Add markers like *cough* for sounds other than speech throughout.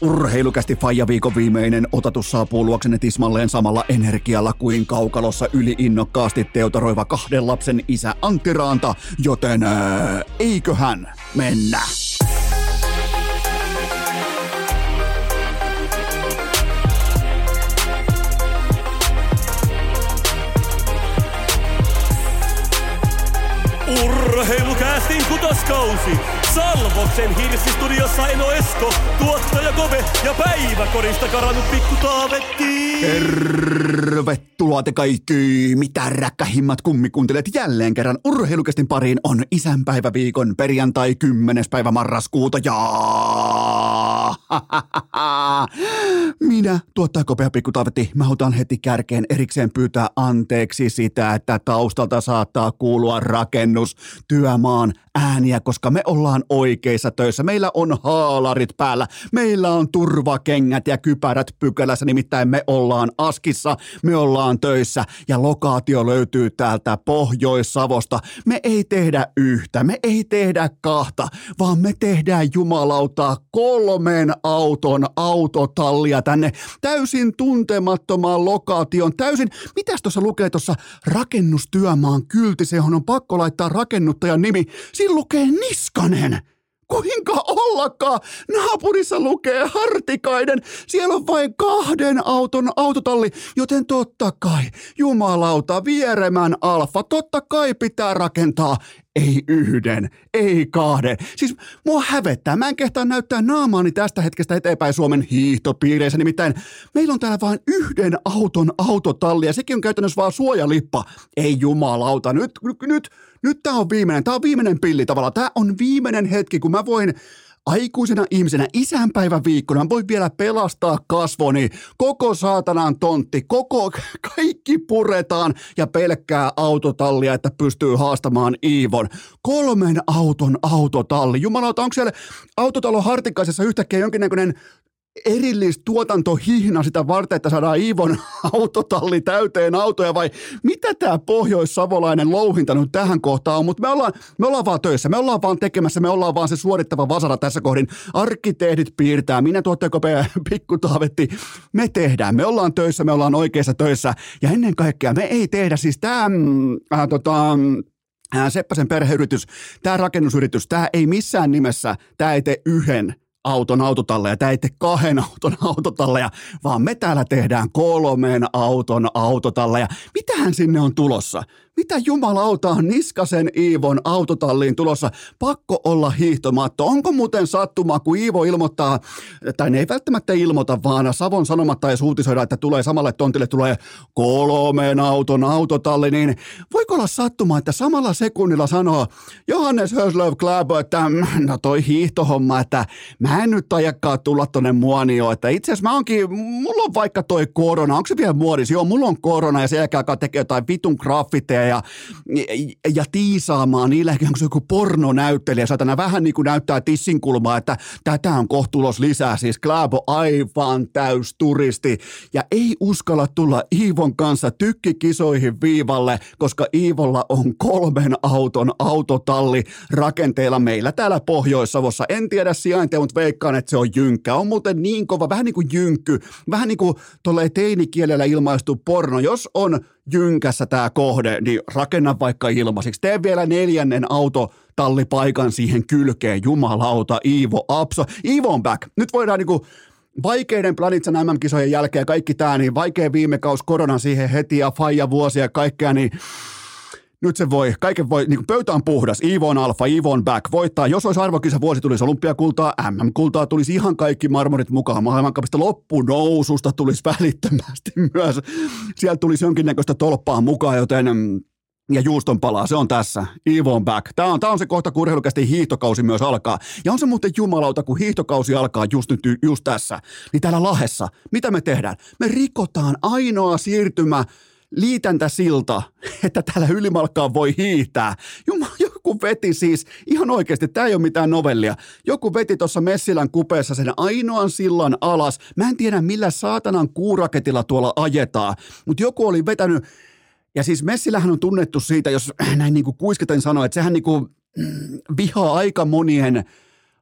Urheilukästi Faija viikon viimeinen otatus saapuu luoksenne tismalleen samalla energialla kuin kaukalossa yli innokkaasti teotoroiva kahden lapsen isä Antti Raanta, joten ää, eiköhän mennä. Urheilukästin kutoskausi. Salvoksen hirsistudiossa Eno Esko, tuottaja Kove ja päiväkorista karannut pikku Taavetti. Tervetuloa te kaikki, mitä räkkähimmat kummikuuntelet jälleen kerran urheilukästin pariin on isänpäiväviikon perjantai 10. päivä marraskuuta ja... *laughs* Minä, tuottaja Kopea Pikku Taavetti, mä otan heti kärkeen erikseen pyytää anteeksi sitä, että taustalta saattaa kuulua rakennus, työmaan ääniä, koska me ollaan oikeissa töissä. Meillä on haalarit päällä, meillä on turvakengät ja kypärät pykälässä, nimittäin me ollaan Askissa, me ollaan töissä ja lokaatio löytyy täältä Pohjois-Savosta. Me ei tehdä yhtä, me ei tehdä kahta, vaan me tehdään jumalautaa kolmen auton autotallia tänne täysin tuntemattomaan lokaation, täysin, mitäs tuossa lukee tuossa rakennustyömaan kylti, se on pakko laittaa rakennuttajan nimi, siinä lukee Niskanen. Kuinka ollakaan? Naapurissa lukee Hartikainen. Siellä on vain kahden auton autotalli, joten totta kai, jumalauta, vieremän alfa, totta kai pitää rakentaa ei yhden, ei kahden. Siis mua hävettää. Mä en kehtaa näyttää naamaani tästä hetkestä eteenpäin Suomen hiihtopiireissä. Nimittäin meillä on täällä vain yhden auton autotalli ja sekin on käytännössä vaan suojalippa. Ei jumalauta. Nyt, nyt, nyt, nyt tää on viimeinen. Tää on viimeinen pilli tavallaan. Tää on viimeinen hetki, kun mä voin aikuisena ihmisenä isänpäivän viikkona voin vielä pelastaa kasvoni, koko saatanan tontti, koko, *laughs* kaikki puretaan ja pelkkää autotallia, että pystyy haastamaan Iivon. Kolmen auton autotalli. Jumalauta, onko siellä autotalo Hartikaisessa yhtäkkiä jonkinnäköinen erillistuotantohihna sitä varten, että saadaan Iivon autotalli täyteen autoja vai mitä tämä pohjoissavolainen louhinta nyt tähän kohtaan on, mutta me ollaan, me ollaan vaan töissä, me ollaan vaan tekemässä, me ollaan vaan se suorittava vasara tässä kohdin. Arkkitehdit piirtää, minä tuotteekopea pikku taavetti, me tehdään, me ollaan töissä, me ollaan oikeissa töissä. Ja ennen kaikkea me ei tehdä siis tämä, äh, tota, Seppäsen perheyritys, tämä rakennusyritys, tämä ei missään nimessä, tämä ei tee yhden auton autotalleja. Tämä ei tee kahden auton autotalleja, vaan me täällä tehdään kolmen auton autotalleja. Mitähän sinne on tulossa? Mitä jumalauta on Niskasen Iivon autotalliin tulossa? Pakko olla hiihtomatto. Onko muuten sattumaa, kun Iivo ilmoittaa, tai ne ei välttämättä ilmoita, vaan Savon sanomatta ja uutisoida, että tulee samalle tontille tulee kolmen auton autotalli, niin voiko olla sattumaa, että samalla sekunnilla sanoo Johannes Höslöv Kläbö, että mm, no toi hiihtohomma, että mä en nyt ajakaan tulla tonne muonioon, että itse asiassa mä onkin, mulla on vaikka toi korona, onko se vielä muodissa? Joo, mulla on korona ja sen jälkeen tekee jotain vitun graffiteja ja, ja tiisaamaan niillä, onko se joku pornonäyttelijä, saatana vähän niin kuin näyttää tissinkulmaa, että tätä on kohtulos lisää, siis Kläbo aivan täys turisti ja ei uskalla tulla Iivon kanssa tykkikisoihin viivalle, koska Iivolla on kolmen auton autotalli rakenteella meillä täällä Pohjois-Savossa. En tiedä sijaintia, mutta veikkaan, että se on jynkkä. On muuten niin kova, vähän niin kuin jynkky, vähän niin kuin teinikielellä ilmaistu porno. Jos on jynkässä tämä kohde, niin rakenna vaikka ilmaisiksi. Tee vielä neljännen auto tallipaikan siihen kylkeen, jumalauta, Iivo Apso. Iivo on back. Nyt voidaan niinku vaikeiden Planitsan MM-kisojen jälkeen kaikki tämä, niin vaikea viime kaus korona siihen heti ja faija vuosia ja kaikkea, niin nyt se voi, kaiken voi, niin pöytä on puhdas, Ivo on alfa, Ivo on back, voittaa, jos olisi arvokisa vuosi, tulisi olympiakultaa, MM-kultaa, tulisi ihan kaikki marmorit mukaan, maailmankapista loppunoususta tulisi *laughs* välittömästi myös, sieltä tulisi jonkinnäköistä tolppaa mukaan, joten mm, ja juuston palaa, se on tässä. Ivo on back. Tämä on, tämä on se kohta, kun urheilukästi hiihtokausi myös alkaa. Ja on se muuten jumalauta, kun hiihtokausi alkaa just nyt, just tässä. Niin täällä Lahessa, mitä me tehdään? Me rikotaan ainoa siirtymä liitäntä silta, *laughs* että täällä ylimalkkaan voi hiihtää. Jumala, joku veti siis, ihan oikeasti, tämä ei ole mitään novellia. Joku veti tuossa Messilän kupeessa sen ainoan sillan alas. Mä en tiedä, millä saatanan kuuraketilla tuolla ajetaan, mutta joku oli vetänyt, ja siis Messilähän on tunnettu siitä, jos *clears throat* näin niin kuin kuisketen sanoo, että sehän niin kuin mm, vihaa aika monien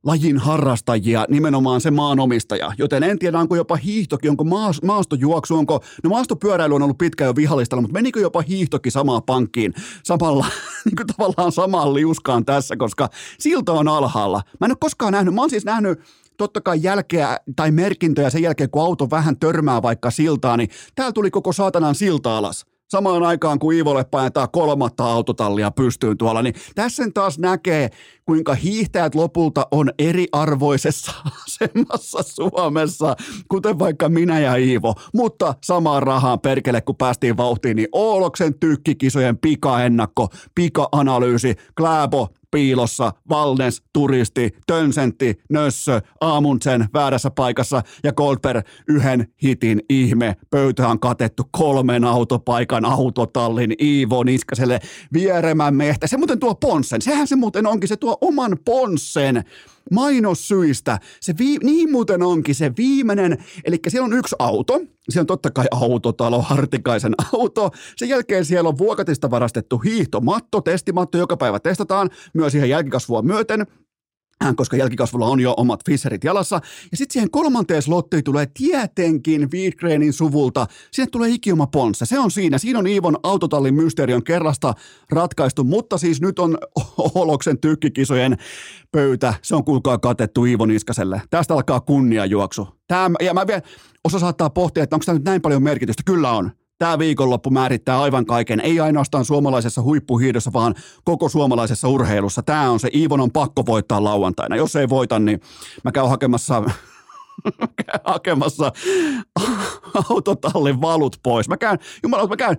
lajin harrastajia, nimenomaan se maanomistaja. Joten en tiedä, onko jopa hiihtokin, onko maas, maastojuoksu, onko, no maastopyöräily on ollut pitkä jo vihallistalla, mutta menikö jopa hiihtokin samaan pankkiin, samalla, *laughs* niin kuin tavallaan samaan liuskaan tässä, koska silta on alhaalla. Mä en ole koskaan nähnyt, mä oon siis nähnyt totta kai jälkeä tai merkintöjä sen jälkeen, kun auto vähän törmää vaikka siltaa, niin täällä tuli koko saatanan silta alas samaan aikaan kuin Iivolle painetaan kolmatta autotallia pystyyn tuolla, niin tässä taas näkee, kuinka hiihtäjät lopulta on eriarvoisessa *laughs* asemassa Suomessa, kuten vaikka minä ja Iivo. Mutta samaan rahaan perkele, kun päästiin vauhtiin, niin Ooloksen tykkikisojen pikaennakko, pika-analyysi, Kläbo, piilossa, Valnes, turisti, Tönsentti, Nössö, Aamundsen väärässä paikassa ja Goldberg yhden hitin ihme. Pöytä on katettu kolmen autopaikan autotallin Iivo Niskaselle vieremän mehtä. Se muuten tuo ponssen. Sehän se muuten onkin, se tuo oman ponssen mainossyistä. Se vii, niin muuten onkin se viimeinen, eli siellä on yksi auto, siellä on totta kai autotalo, Hartikaisen auto. Sen jälkeen siellä on vuokatista varastettu hiihtomatto, testimatto, joka päivä testataan myös ihan jälkikasvua myöten koska jälkikasvulla on jo omat Fisherit jalassa. Ja sitten siihen kolmanteen slottiin tulee tietenkin Wiedgrenin suvulta. Sinne tulee ikioma ponssa. Se on siinä. Siinä on Iivon autotallin mysteerion kerrasta ratkaistu, mutta siis nyt on *laughs* Oloksen tykkikisojen pöytä. Se on kuulkaa katettu Iivo Niskaselle. Tästä alkaa kunniajuoksu. Tämä, ja mä vielä, osa saattaa pohtia, että onko tämä nyt näin paljon merkitystä. Kyllä on tämä viikonloppu määrittää aivan kaiken, ei ainoastaan suomalaisessa huippuhiidossa, vaan koko suomalaisessa urheilussa. Tämä on se, Iivon on pakko voittaa lauantaina. Jos ei voita, niin mä käyn hakemassa *laughs* hakemassa autotallin valut pois. Mä käyn, jumala, mä käyn,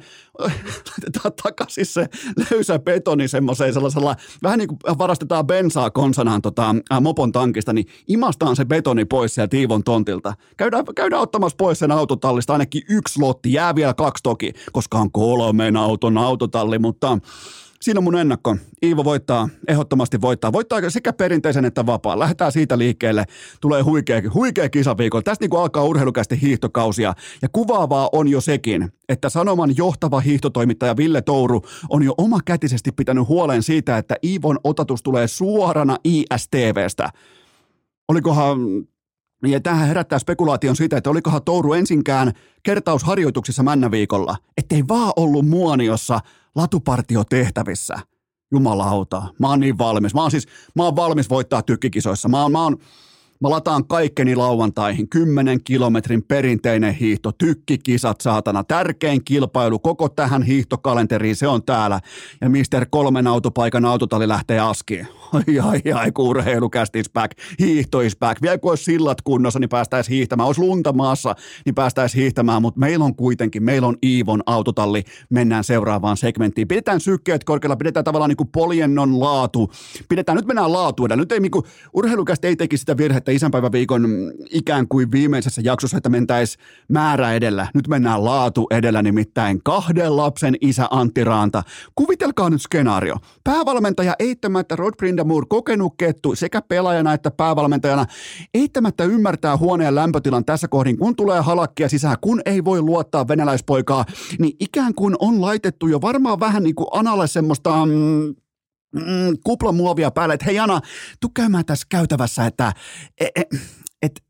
takaisin se löysä betoni semmoiseen sellaisella, vähän niin kuin varastetaan bensaa konsanaan tota, mopon tankista, niin imastaan se betoni pois sieltä Tiivon tontilta. Käydään, käydään ottamassa pois sen autotallista ainakin yksi lotti, jää vielä kaksi toki, koska on kolmen auton autotalli, mutta Siinä on mun ennakko. Iivo voittaa, ehdottomasti voittaa. Voittaa sekä perinteisen että vapaa. Lähdetään siitä liikkeelle. Tulee huikea, huikea kisaviikolla. Tästä niin alkaa urheilukästi hiihtokausia. Ja kuvaavaa on jo sekin, että Sanoman johtava hiihtotoimittaja Ville Touru on jo omakätisesti pitänyt huolen siitä, että Iivon otatus tulee suorana ISTVstä. Olikohan ja tähän herättää spekulaation siitä, että olikohan Touru ensinkään kertausharjoituksissa männäviikolla, ettei vaan ollut muoniossa latupartiotehtävissä. Jumalauta, mä oon niin valmis. Mä oon siis, mä oon valmis voittaa tykkikisoissa. Mä oon, mä oon, Mä lataan kaikkeni lauantaihin. 10 kilometrin perinteinen hiihto, tykkikisat saatana. Tärkein kilpailu koko tähän hiihtokalenteriin, se on täällä. Ja Mister kolmen autopaikan autotalli lähtee askiin. Ai ai ai, kun urheilukästi is back, hiihto is back. Vielä kun olisi sillat kunnossa, niin päästäisiin hiihtämään. Olisi lunta maassa, niin päästäisiin hiihtämään. Mutta meillä on kuitenkin, meillä on Iivon autotalli. Mennään seuraavaan segmenttiin. Pidetään sykkeet korkealla, pidetään tavallaan niin kuin poljennon laatu. Pidetään, nyt mennään laatu edellä. Nyt ei niin kuin, urheilukästi ei teki sitä virhettä että isänpäiväviikon ikään kuin viimeisessä jaksossa, että mentäisiin määrä edellä. Nyt mennään laatu edellä, nimittäin kahden lapsen isä Antti Raanta. Kuvitelkaa nyt skenaario. Päävalmentaja eittämättä Rod Brindamur, kokenut kettu sekä pelaajana että päävalmentajana, eittämättä ymmärtää huoneen lämpötilan tässä kohdin, kun tulee halakkia sisään, kun ei voi luottaa venäläispoikaa, niin ikään kuin on laitettu jo varmaan vähän niin kuin analle semmoista... Mm, mm, kuplamuovia päälle, että hei Jana, tuu käymään tässä käytävässä, että et, et, et,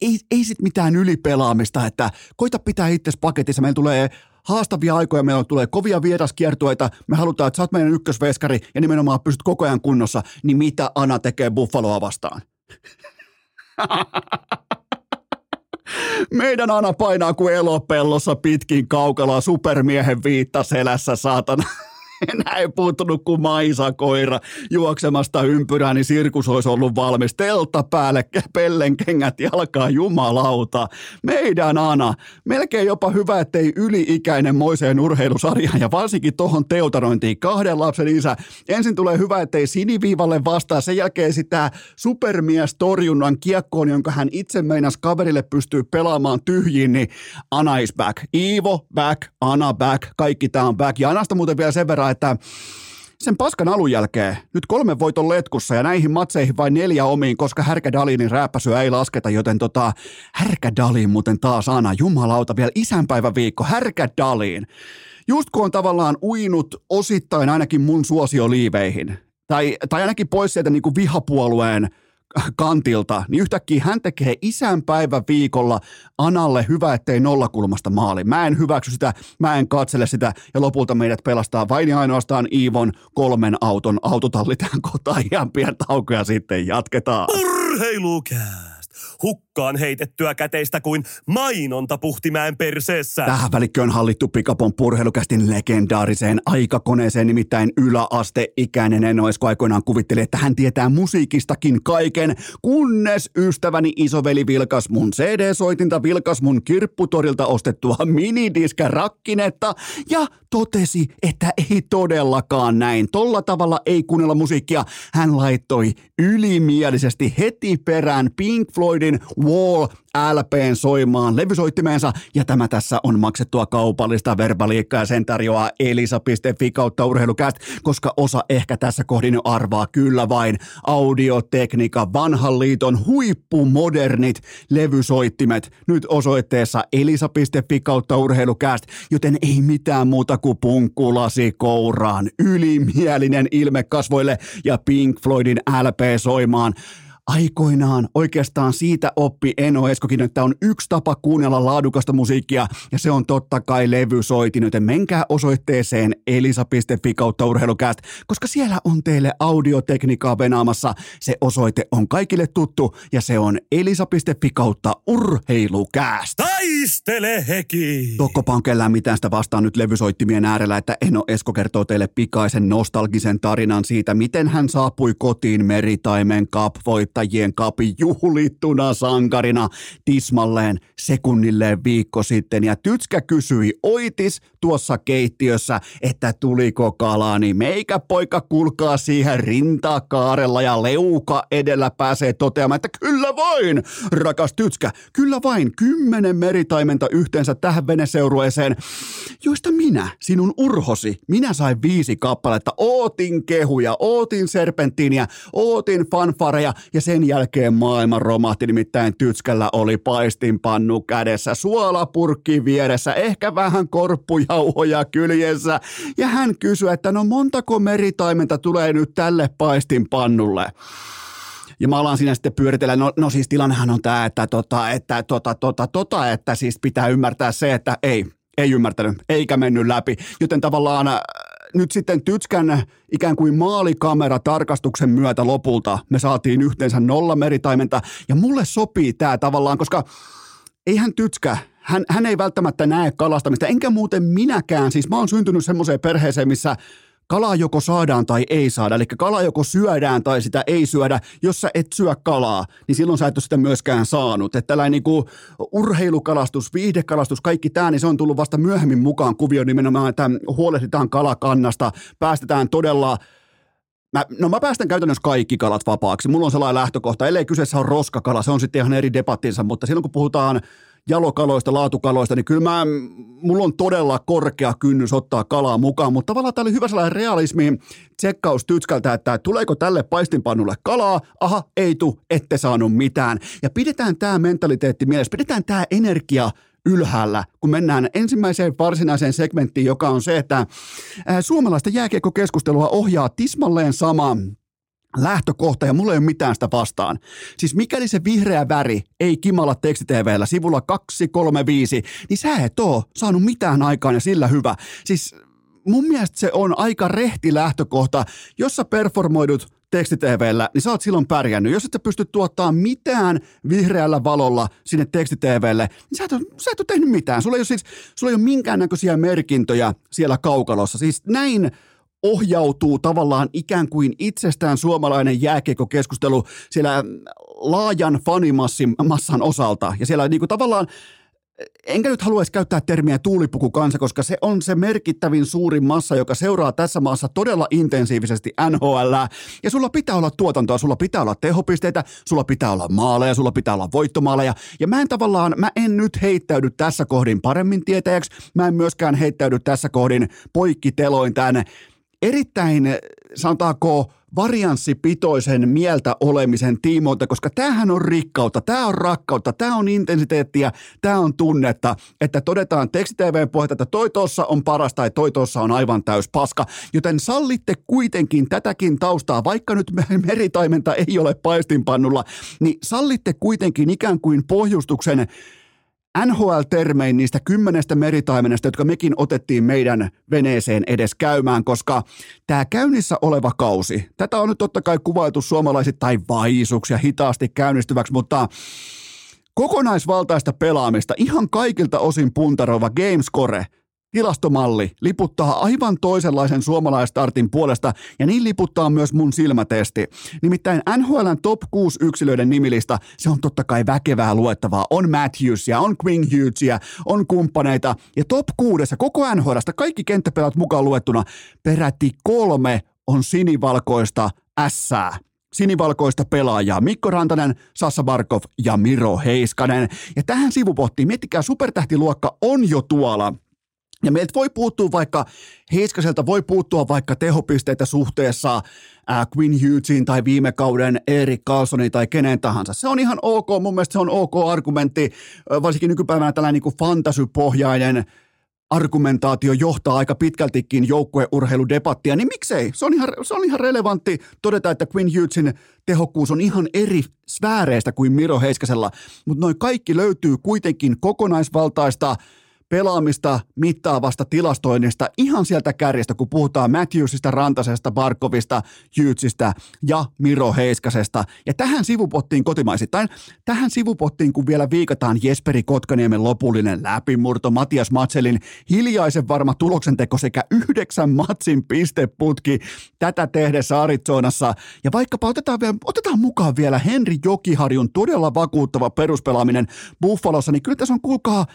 ei, ei sit mitään ylipelaamista, että koita pitää itse paketissa, meillä tulee haastavia aikoja, meillä tulee kovia vieraskiertueita, me halutaan, että sä oot meidän ykkösveskari ja nimenomaan pystyt koko ajan kunnossa, niin mitä Ana tekee Buffaloa vastaan? Meidän Ana painaa kuin elopellossa pitkin kaukaloa supermiehen viitta selässä, saatana *laughs* enää ei puuttunut kuin maisa koira juoksemasta ympyrää, niin sirkus olisi ollut valmis. Teltta päälle, pellenkengät jalkaa, jumalauta. Meidän Ana, melkein jopa hyvä, ettei yli-ikäinen moiseen urheilusarjaan ja varsinkin tohon teutarointiin kahden lapsen isä. Ensin tulee hyvä, ettei siniviivalle vastaa, sen jälkeen sitä supermies torjunnan kiekkoon, jonka hän itse meinas kaverille pystyy pelaamaan tyhjiin, niin Ana is back. Iivo back, Ana back, kaikki tää on back. Ja Anasta muuten vielä sen verran, että sen paskan alun jälkeen nyt kolme voiton letkussa ja näihin matseihin vain neljä omiin, koska Härkä Dalinin rääppäsyä ei lasketa, joten tota, Härkä Dalin muuten taas Ana, jumalauta vielä isänpäivän viikko, Härkä Dalin. Just kun on tavallaan uinut osittain ainakin mun suosioliiveihin, tai, tai ainakin pois sieltä niin kuin vihapuolueen kantilta, niin yhtäkkiä hän tekee isänpäivän viikolla Analle hyvä, ettei nollakulmasta maali. Mä en hyväksy sitä, mä en katsele sitä ja lopulta meidät pelastaa vain ja ainoastaan Iivon kolmen auton autotalli tähän kohtaan ihan pientä taukoja sitten jatketaan. Urheilukää! Hukkaan heitettyä käteistä kuin mainonta puhtimäen perseessä. Tähän välikköön hallittu Pikapon purheilukästin legendaariseen aikakoneeseen, nimittäin yläasteikäinen Enoesko aikoinaan kuvitteli, että hän tietää musiikistakin kaiken, kunnes ystäväni isoveli vilkas mun CD-soitinta, vilkas mun kirpputorilta ostettua minidiskä rakkinetta ja totesi, että ei todellakaan näin. Tolla tavalla ei kuunnella musiikkia. Hän laittoi ylimielisesti heti perään Pink Floydin Wall LPn soimaan levysoittimeensa. Ja tämä tässä on maksettua kaupallista verbaliikkaa. Sen tarjoaa elisa.fi kautta urheilukäst, koska osa ehkä tässä kohdin arvaa kyllä vain audiotekniikka, vanhan liiton huippumodernit levysoittimet. Nyt osoitteessa elisa.fi kautta urheilukäst, joten ei mitään muuta kuin punkkulasi kouraan, ylimielinen ilme kasvoille ja Pink Floydin LP soimaan aikoinaan oikeastaan siitä oppi Eno Eskokin, että on yksi tapa kuunnella laadukasta musiikkia ja se on totta kai levysoitin, joten menkää osoitteeseen elisa.fi kautta urheilukäst, koska siellä on teille audiotekniikkaa venaamassa. Se osoite on kaikille tuttu ja se on elisa.fi kautta urheilukäst. Taistele heki! Tokkopa on kellään mitään sitä vastaan nyt levysoittimien äärellä, että Eno Esko kertoo teille pikaisen nostalgisen tarinan siitä, miten hän saapui kotiin Meritaimen Cup voittajien kapi juhlittuna sankarina tismalleen sekunnilleen viikko sitten. Ja Tytskä kysyi Oitis tuossa keittiössä, että tuliko kalaa, niin meikä poika kulkaa siihen rintakaarella ja leuka edellä pääsee toteamaan, että kyllä vain, rakas Tytskä, kyllä vain kymmenen meritaimenta yhteensä tähän veneseurueeseen, joista minä, sinun urhosi, minä sain viisi kappaletta, ootin kehuja, ootin serpenttiiniä, ootin fanfareja ja sen jälkeen maailman romahti, nimittäin Tytskällä oli paistinpannu kädessä, suolapurkki vieressä, ehkä vähän korppujauhoja kyljessä. Ja hän kysyi, että no montako meritaimenta tulee nyt tälle paistinpannulle? Ja mä alan siinä sitten pyöritellä, no, no siis tilannehan on tämä, että, tota, että, tota, tota, tota, että siis pitää ymmärtää se, että ei, ei ymmärtänyt, eikä mennyt läpi. Joten tavallaan nyt sitten Tytskän ikään kuin maalikamera tarkastuksen myötä lopulta me saatiin yhteensä nolla meritaimenta. Ja mulle sopii tämä tavallaan, koska eihän Tytskä, hän, hän ei välttämättä näe kalastamista, enkä muuten minäkään. Siis mä oon syntynyt semmoiseen perheeseen, missä kalaa joko saadaan tai ei saada. Eli kalaa joko syödään tai sitä ei syödä. Jos sä et syö kalaa, niin silloin sä et ole sitä myöskään saanut. Että tällainen niin kuin urheilukalastus, viihdekalastus, kaikki tämä, niin se on tullut vasta myöhemmin mukaan kuvioon nimenomaan, että huolehditaan kalakannasta, päästetään todella Mä, no mä päästän käytännössä kaikki kalat vapaaksi. Mulla on sellainen lähtökohta, ellei kyseessä on roskakala, se on sitten ihan eri debattinsa, mutta silloin kun puhutaan jalokaloista, laatukaloista, niin kyllä mä, mulla on todella korkea kynnys ottaa kalaa mukaan, mutta tavallaan tämä oli hyvä sellainen realismi tsekkaus Tytskältä, että tuleeko tälle paistinpannulle kalaa, aha, ei tu, ette saanut mitään. Ja pidetään tämä mentaliteetti mielessä, pidetään tämä energia ylhäällä, kun mennään ensimmäiseen varsinaiseen segmenttiin, joka on se, että suomalaista jääkiekkokeskustelua ohjaa tismalleen sama lähtökohta ja mulla ei ole mitään sitä vastaan. Siis mikäli se vihreä väri ei kimalla tekstitvllä sivulla 235, niin sä et oo saanut mitään aikaan ja sillä hyvä. Siis mun mielestä se on aika rehti lähtökohta, jos sä performoidut tekstitvllä, niin sä oot silloin pärjännyt. Jos et sä pysty tuottaa mitään vihreällä valolla sinne tekstitvlle, niin sä et, ole, sä et ole tehnyt mitään. Sulla ei ole, siis, sulla ei ole minkäännäköisiä merkintöjä siellä kaukalossa. Siis näin ohjautuu tavallaan ikään kuin itsestään suomalainen jääkiekokeskustelu siellä laajan fanimassan osalta. Ja siellä niin kuin tavallaan enkä nyt haluaisi käyttää termiä tuulipukukansa, koska se on se merkittävin suurin massa, joka seuraa tässä maassa todella intensiivisesti NHL. Ja sulla pitää olla tuotantoa, sulla pitää olla tehopisteitä, sulla pitää olla maaleja, sulla pitää olla voittomaaleja. Ja mä en tavallaan, mä en nyt heittäydy tässä kohdin paremmin tietäjäksi, mä en myöskään heittäydy tässä kohdin poikkiteloin tänne erittäin, sanotaanko, varianssipitoisen mieltä olemisen tiimoilta, koska tämähän on rikkautta, tämä on rakkautta, tämä on intensiteettiä, tämä on tunnetta, että todetaan tekstitvn pohjalta, että toi tossa on paras tai toi tossa on aivan täys paska, joten sallitte kuitenkin tätäkin taustaa, vaikka nyt meritaimenta ei ole paistinpannulla, niin sallitte kuitenkin ikään kuin pohjustuksen NHL-termein niistä kymmenestä meritaimenesta, jotka mekin otettiin meidän veneeseen edes käymään, koska tämä käynnissä oleva kausi, tätä on nyt totta kai kuvailtu suomalaisittain vaisuksi ja hitaasti käynnistyväksi, mutta kokonaisvaltaista pelaamista ihan kaikilta osin puntaroiva Gamescore – tilastomalli liputtaa aivan toisenlaisen suomalaistartin puolesta ja niin liputtaa myös mun silmätesti. Nimittäin NHLn top 6 yksilöiden nimilista, se on totta kai väkevää luettavaa. On Matthewsia, on Quinn Hughesia, on kumppaneita ja top 6 koko NHLstä kaikki kenttäpelat mukaan luettuna peräti kolme on sinivalkoista ässää sinivalkoista pelaajaa, Mikko Rantanen, Sassa Barkov ja Miro Heiskanen. Ja tähän sivupottiin, miettikää, supertähtiluokka on jo tuolla – ja meiltä voi puuttua vaikka, Heiskaselta voi puuttua vaikka tehopisteitä suhteessa äh, Quinn Hughesiin tai viime kauden Erik Carlsoniin tai kenen tahansa. Se on ihan ok, mun mielestä se on ok argumentti, varsinkin nykypäivänä tällainen niin fantasypohjainen argumentaatio johtaa aika pitkältikin joukkueurheiludebattia, niin miksei? Se on ihan, se on ihan relevantti todeta, että Quinn Hughesin tehokkuus on ihan eri sfääreistä kuin Miro Heiskasella, mutta noin kaikki löytyy kuitenkin kokonaisvaltaista – pelaamista mittaavasta tilastoinnista ihan sieltä kärjestä, kun puhutaan Matthewsista, Rantasesta, Barkovista, Jytsistä ja Miro Heiskasesta. Ja tähän sivupottiin kotimaisittain, tähän sivupottiin kun vielä viikataan Jesperi Kotkaniemen lopullinen läpimurto, Matias Matselin hiljaisen varma tuloksenteko sekä yhdeksän matsin pisteputki tätä tehdessä Arizonassa. Ja vaikkapa otetaan, vielä, otetaan mukaan vielä Henri Jokiharjun todella vakuuttava peruspelaaminen Buffalossa, niin kyllä tässä on kuulkaa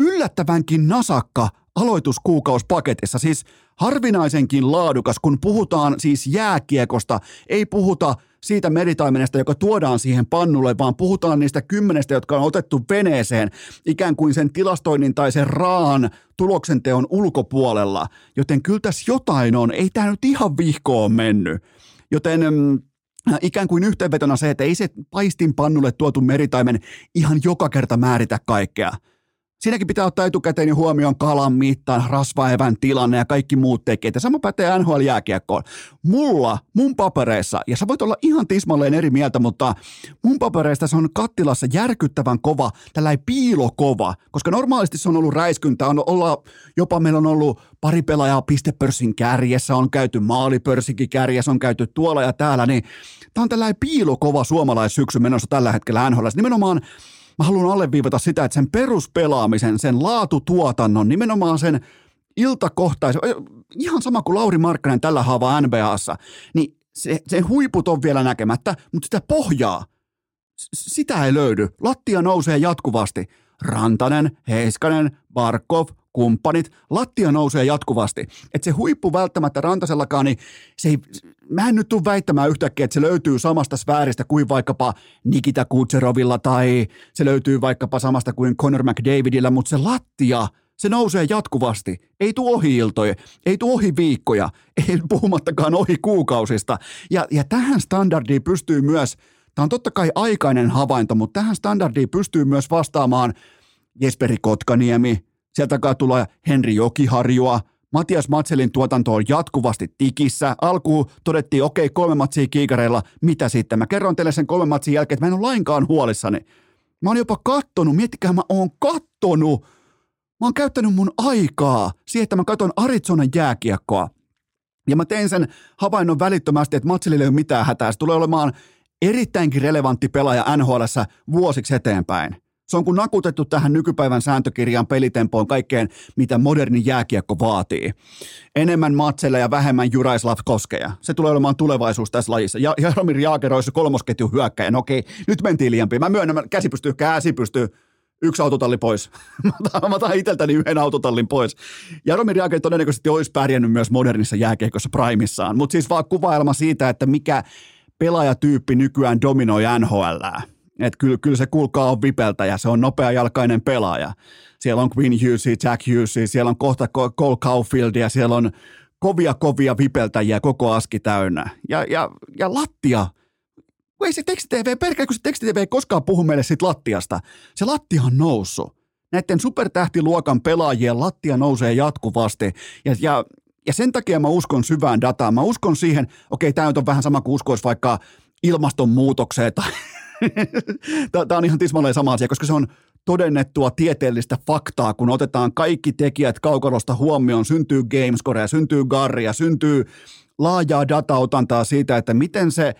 yllättävänkin nasakka aloituskuukauspaketissa, siis harvinaisenkin laadukas, kun puhutaan siis jääkiekosta, ei puhuta siitä meritaimenesta, joka tuodaan siihen pannulle, vaan puhutaan niistä kymmenestä, jotka on otettu veneeseen ikään kuin sen tilastoinnin tai sen raan tuloksenteon ulkopuolella. Joten kyllä tässä jotain on, ei tämä nyt ihan vihkoon mennyt. Joten mm, ikään kuin yhteenvetona se, että ei se paistin pannulle tuotu meritaimen ihan joka kerta määritä kaikkea – Siinäkin pitää ottaa etukäteen huomioon kalan mittaan, rasvaevän tilanne ja kaikki muut tekijät. Sama pätee NHL-jääkiekkoon. Mulla, mun papereissa, ja sä voit olla ihan tismalleen eri mieltä, mutta mun papereista se on kattilassa järkyttävän kova, tällä piilokova, koska normaalisti se on ollut räiskyntä, on olla, jopa meillä on ollut pari pelaajaa pistepörssin kärjessä, on käyty maalipörssinkin kärjessä, on käyty tuolla ja täällä, niin tämä on tällainen piilokova suomalaissyksy menossa tällä hetkellä NHL. Nimenomaan mä haluan alleviivata sitä, että sen peruspelaamisen, sen laatutuotannon, nimenomaan sen iltakohtaisen, ihan sama kuin Lauri Markkanen tällä haavaa NBAssa, niin se, se huiput on vielä näkemättä, mutta sitä pohjaa, sitä ei löydy. Lattia nousee jatkuvasti. Rantanen, Heiskanen, Barkov, kumppanit, lattia nousee jatkuvasti. Että se huippu välttämättä Rantasellakaan, niin se ei, mä en nyt tule väittämään yhtäkkiä, että se löytyy samasta sfääristä kuin vaikkapa Nikita Kutserovilla tai se löytyy vaikkapa samasta kuin Conor McDavidillä, mutta se lattia, se nousee jatkuvasti. Ei tuu ohi iltoja, ei tuu ohi viikkoja, ei *laughs* puhumattakaan ohi kuukausista. Ja, ja tähän standardiin pystyy myös, tämä on totta kai aikainen havainto, mutta tähän standardiin pystyy myös vastaamaan Jesperi Kotkaniemi, sieltä tulee Henri Jokiharjua, Matias Matselin tuotanto on jatkuvasti tikissä. Alkuun todettiin, okei, okay, kolme matsia kiikareilla, mitä sitten? Mä kerron teille sen kolme matsin jälkeen, että mä en ole lainkaan huolissani. Mä oon jopa kattonut, miettikää, mä oon kattonut. Mä oon käyttänyt mun aikaa siihen, että mä katson Arizonan jääkiekkoa. Ja mä tein sen havainnon välittömästi, että Matselille ei ole mitään hätää. Se tulee olemaan erittäinkin relevantti pelaaja NHL vuosiksi eteenpäin. Se on kun nakutettu tähän nykypäivän sääntökirjaan, pelitempoon, kaikkeen, mitä moderni jääkiekko vaatii. Enemmän matseilla ja vähemmän Juraislav Koskeja. Se tulee olemaan tulevaisuus tässä lajissa. Ja Jaromir Jaager olisi kolmosketju hyökkäjä. No okei, nyt mentiin liian Mä myönnän, käsi pystyy, käsi pystyy. Yksi autotalli pois. *laughs* mä otan, mä otan itseltäni yhden autotallin pois. Jaromir Jaager todennäköisesti olisi pärjännyt myös modernissa jääkiekossa primissaan. Mutta siis vaan kuvailma siitä, että mikä pelaajatyyppi nykyään dominoi NHLää että kyllä, kyllä se kuulkaa on vipeltä ja se on nopeajalkainen pelaaja. Siellä on Quinn Hughes, Jack Hughes, siellä on kohta Cole Caulfield ja siellä on kovia kovia vipeltäjiä koko aski täynnä. Ja, ja, ja lattia, ei se tekstitv, perkele, kun se tekstitv ei koskaan puhu meille siitä lattiasta. Se lattia on noussut. Näiden supertähtiluokan pelaajien lattia nousee jatkuvasti. Ja, ja, ja sen takia mä uskon syvään dataan. Mä uskon siihen, okei, tämä on vähän sama kuin uskoisi vaikka ilmastonmuutokseen tai Tämä on ihan tismalleen sama asia, koska se on todennettua tieteellistä faktaa, kun otetaan kaikki tekijät kaukalosta huomioon, syntyy gamescorea, syntyy garria, syntyy laajaa dataotantaa siitä, että miten se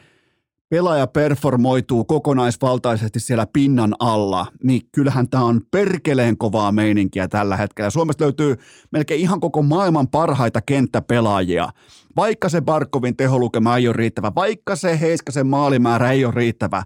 pelaaja performoituu kokonaisvaltaisesti siellä pinnan alla, niin kyllähän tämä on perkeleen kovaa meininkiä tällä hetkellä. Suomesta löytyy melkein ihan koko maailman parhaita kenttäpelaajia. Vaikka se Barkovin teholukema ei ole riittävä, vaikka se Heiskasen maalimäärä ei ole riittävä,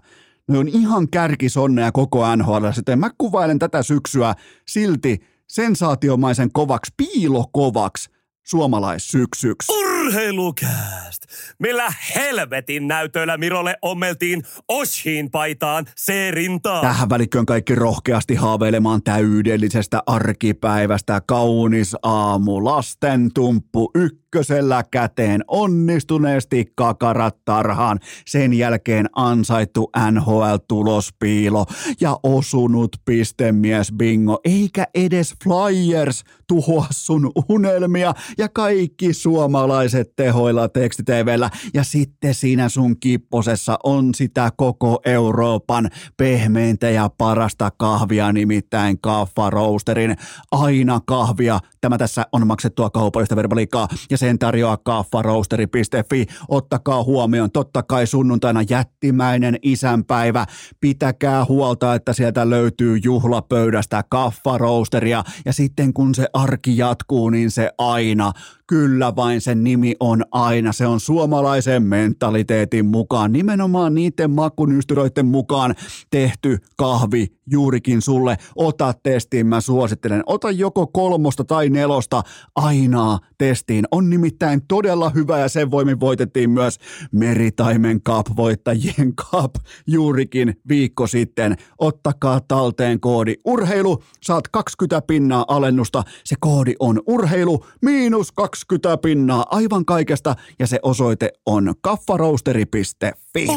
ne on ihan kärkisonneja koko NHL. Sitten mä kuvailen tätä syksyä silti sensaatiomaisen kovaksi, piilokovaksi suomalaissyksyksi. Urheilukääst! Millä helvetin näytöillä Mirolle ommeltiin Oshin paitaan C-rintaan? Tähän välikköön kaikki rohkeasti haaveilemaan täydellisestä arkipäivästä. Kaunis aamu, lasten tumppu, ykkösellä käteen, onnistuneesti kakarat tarhaan. Sen jälkeen ansaittu NHL-tulospiilo ja osunut pistemies bingo, eikä edes Flyers tuhoa sun unelmia ja kaikki suomalaiset tehoilla tekstitvllä. Ja sitten siinä sun kipposessa on sitä koko Euroopan pehmeintä ja parasta kahvia, nimittäin Kaffa Roasterin aina kahvia. Tämä tässä on maksettua kaupallista verbaliikkaa ja sen tarjoaa kaffaroasteri.fi. Ottakaa huomioon, totta kai sunnuntaina jättimäinen isänpäivä. Pitäkää huolta, että sieltä löytyy juhlapöydästä kaffaroosteria ja sitten kun se arki jatkuu, niin se aina Kyllä vain sen nimi on aina. Se on suomalaisen mentaliteetin mukaan, nimenomaan niiden makunystyröiden mukaan tehty kahvi juurikin sulle. Ota testiin, mä suosittelen. Ota joko kolmosta tai nelosta ainaa testiin. On nimittäin todella hyvä ja sen voimin voitettiin myös Meritaimen Cup-voittajien Cup juurikin viikko sitten. Ottakaa talteen koodi urheilu, saat 20 pinnaa alennusta. Se koodi on urheilu miinus 20 20 pinnaa aivan kaikesta ja se osoite on kaffaroasteri.fi.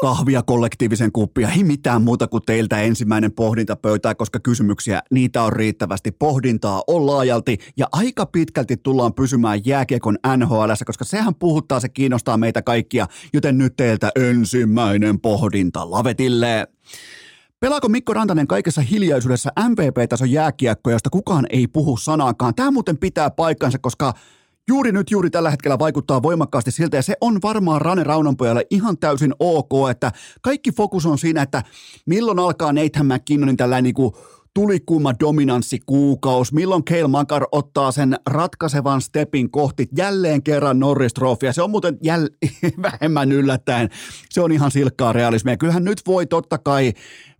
Kahvia kollektiivisen kuppia, ei mitään muuta kuin teiltä ensimmäinen pohdintapöytää, koska kysymyksiä, niitä on riittävästi. Pohdintaa on laajalti ja aika pitkälti tullaan pysymään jääkiekon NHL, koska sehän puhuttaa, se kiinnostaa meitä kaikkia, joten nyt teiltä ensimmäinen pohdinta lavetille. Pelaako Mikko Rantanen kaikessa hiljaisuudessa MVP-tason jääkiekkoja, josta kukaan ei puhu sanaakaan? Tämä muuten pitää paikkansa, koska juuri nyt, juuri tällä hetkellä vaikuttaa voimakkaasti siltä, ja se on varmaan Rane Raunanpojalle ihan täysin ok, että kaikki fokus on siinä, että milloin alkaa Nathan McKinnonin tällainen niin kuin tulikuuma dominanssi kuukaus, milloin Keil Makar ottaa sen ratkaisevan stepin kohti jälleen kerran Norris Trofia. Se on muuten jäl- *laughs* vähemmän yllättäen. Se on ihan silkkaa realismia. Kyllähän nyt voi totta kai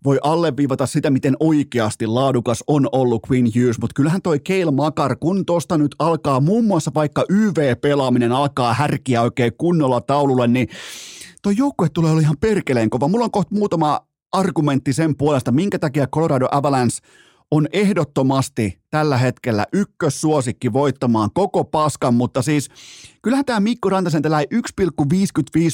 voi alleviivata sitä, miten oikeasti laadukas on ollut Queen Hughes, mutta kyllähän toi Keil Makar, kun tosta nyt alkaa muun muassa vaikka YV-pelaaminen alkaa härkiä oikein kunnolla taululle, niin toi joukkue tulee olla ihan perkeleen kova. Mulla on kohta muutama argumentti sen puolesta, minkä takia Colorado Avalanche on ehdottomasti tällä hetkellä ykkössuosikki voittamaan koko paskan, mutta siis kyllähän tämä Mikko Rantasen tällä 1,55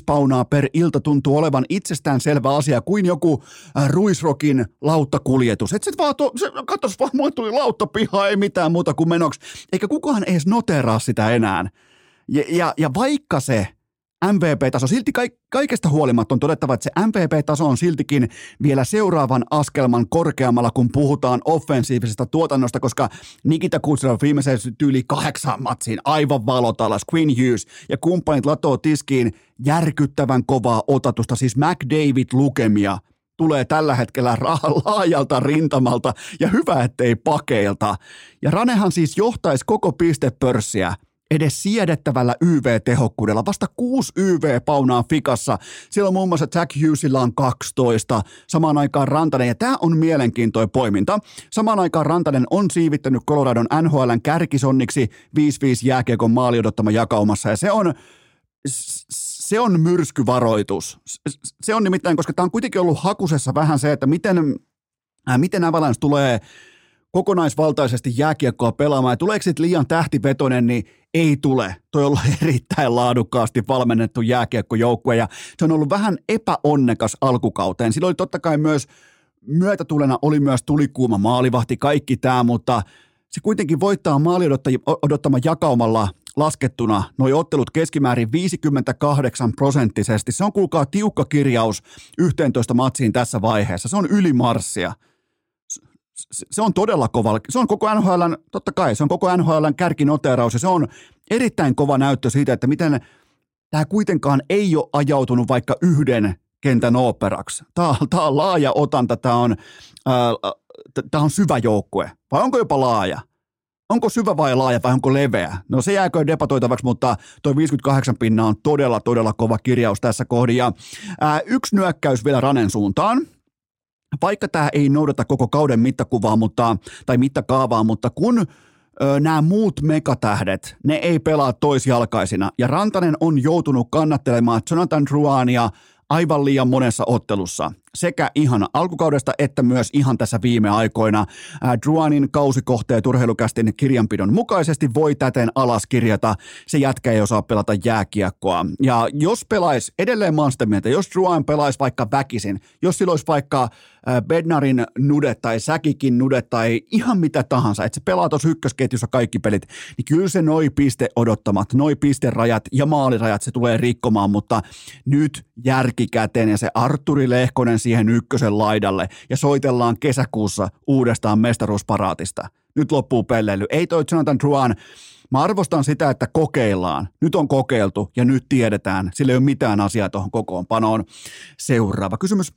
paunaa per ilta tuntuu olevan itsestään selvä asia kuin joku äh, Ruisrokin lauttakuljetus. Et se vaan, to, se, katos vaan, mulle tuli lauttapiha, ei mitään muuta kuin menoksi. Eikä kukaan edes noteraa sitä enää. Ja, ja, ja vaikka se MVP-taso. Silti kaikesta huolimatta on todettava, että se MVP-taso on siltikin vielä seuraavan askelman korkeammalla, kun puhutaan offensiivisesta tuotannosta, koska Nikita Kutsera viimeiseen tyyli kahdeksan matsiin aivan valotalas, Queen Hughes ja kumppanit latoo tiskiin järkyttävän kovaa otatusta, siis McDavid lukemia tulee tällä hetkellä laajalta rintamalta ja hyvä, ettei pakeilta. Ja Ranehan siis johtaisi koko pistepörssiä edes siedettävällä YV-tehokkuudella. Vasta 6 YV-paunaa fikassa. Siellä on muun muassa Jack Hughesilla on 12. Samaan aikaan Rantanen, ja tämä on mielenkiintoinen poiminta. Samaan aikaan Rantanen on siivittänyt Coloradon NHLn kärkisonniksi 5-5 jääkiekon maali odottama jakaumassa, ja se on se on myrskyvaroitus. Se on nimittäin, koska tämä on kuitenkin ollut hakusessa vähän se, että miten, äh, miten Avalanche tulee kokonaisvaltaisesti jääkiekkoa pelaamaan. Ja tuleeko sitten liian tähtivetoinen, niin ei tule. Toi on ollut *laughs* erittäin laadukkaasti valmennettu jääkiekkojoukkue ja se on ollut vähän epäonnekas alkukauteen. Sillä oli totta kai myös myötätulena oli myös tulikuuma maalivahti, kaikki tämä, mutta se kuitenkin voittaa maali odottama jakaumalla laskettuna noi ottelut keskimäärin 58 prosenttisesti. Se on kuulkaa tiukka kirjaus 11 matsiin tässä vaiheessa. Se on ylimarssia. Se on todella kova. Se on koko NHL, totta kai, se on koko NHL kärkinoteraus ja se on erittäin kova näyttö siitä, että miten tämä kuitenkaan ei ole ajautunut vaikka yhden kentän operaksi. Tämä, tämä on laaja otanta, tämä on, äh, tämä on syvä joukkue. Vai onko jopa laaja? Onko syvä vai laaja vai onko leveä? No se jääkö debatoitavaksi, mutta tuo 58 pinna on todella, todella kova kirjaus tässä kohdin. Ja, ää, yksi nyökkäys vielä Ranen suuntaan. Vaikka tämä ei noudata koko kauden mittakuvaa mutta, tai mittakaavaa, mutta kun nämä muut megatähdet, ne ei pelaa toisjalkaisina. Ja Rantanen on joutunut kannattelemaan Jonathan Druania aivan liian monessa ottelussa sekä ihan alkukaudesta että myös ihan tässä viime aikoina. Druanin kausikohteet urheilukästin kirjanpidon mukaisesti voi täten alas kirjata. Se jätkä ei osaa pelata jääkiekkoa. Ja jos pelaisi, edelleen mä sitä mieltä, jos Druan pelaisi vaikka väkisin, jos sillä olisi vaikka Bednarin nude tai Säkikin nude tai ihan mitä tahansa, että se pelaa tuossa ykkösketjussa kaikki pelit, niin kyllä se noi piste odottamat, noi pisterajat ja maalirajat se tulee rikkomaan, mutta nyt järkikäteen ja se Arturi Lehkonen siihen ykkösen laidalle ja soitellaan kesäkuussa uudestaan mestaruusparaatista. Nyt loppuu pelleily. Ei toi Jonathan Truan, Mä arvostan sitä, että kokeillaan. Nyt on kokeiltu ja nyt tiedetään. Sillä ei ole mitään asiaa tuohon kokoonpanoon. Seuraava kysymys.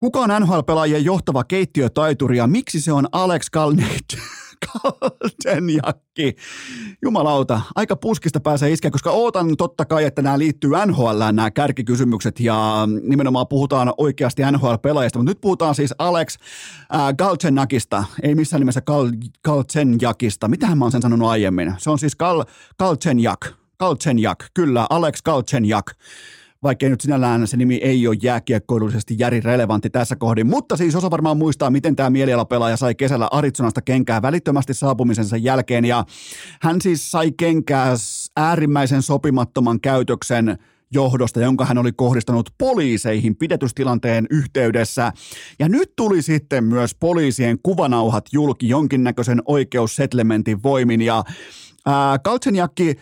Kuka on NHL-pelaajien johtava keittiötaituri ja miksi se on Alex Kalnick? *laughs* jakki. Jumalauta, aika puskista pääsee iskeä, koska ootan totta kai, että nämä liittyy NHL, nämä kärkikysymykset, ja nimenomaan puhutaan oikeasti NHL-pelaajista, mutta nyt puhutaan siis Alex äh, Galchenakista, ei missään nimessä Gal, Galchenjakista. Mitähän mä oon sen sanonut aiemmin? Se on siis Galchenjak. Galchenjak, kyllä, Alex Galchenjak vaikkei nyt sinällään se nimi ei ole jääkiekkoilullisesti järi relevantti tässä kohdin, mutta siis osa varmaan muistaa, miten tämä mielialapelaaja sai kesällä Arizonasta kenkää välittömästi saapumisensa jälkeen, ja hän siis sai kenkää äärimmäisen sopimattoman käytöksen johdosta, jonka hän oli kohdistanut poliiseihin pidetystilanteen yhteydessä. Ja nyt tuli sitten myös poliisien kuvanauhat julki jonkinnäköisen oikeussetlementin voimin, ja ää, Kaltsenjakki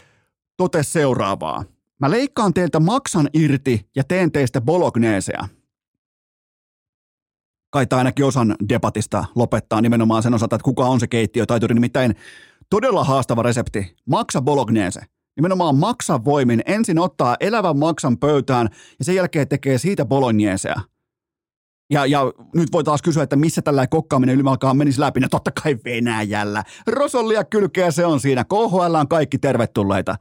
totesi seuraavaa. Mä leikkaan teiltä maksan irti ja teen teistä bolognesea. Kai ainakin osan debatista lopettaa nimenomaan sen osalta, että kuka on se keittiötaituri. Nimittäin todella haastava resepti. Maksa bolognese. Nimenomaan maksa voimin. Ensin ottaa elävän maksan pöytään ja sen jälkeen tekee siitä bolognesea. Ja, ja nyt voi taas kysyä, että missä tällä kokkaaminen ylimalkaan menisi läpi. No totta kai Venäjällä. Rosollia kylkeä se on siinä. KHL on kaikki tervetulleita.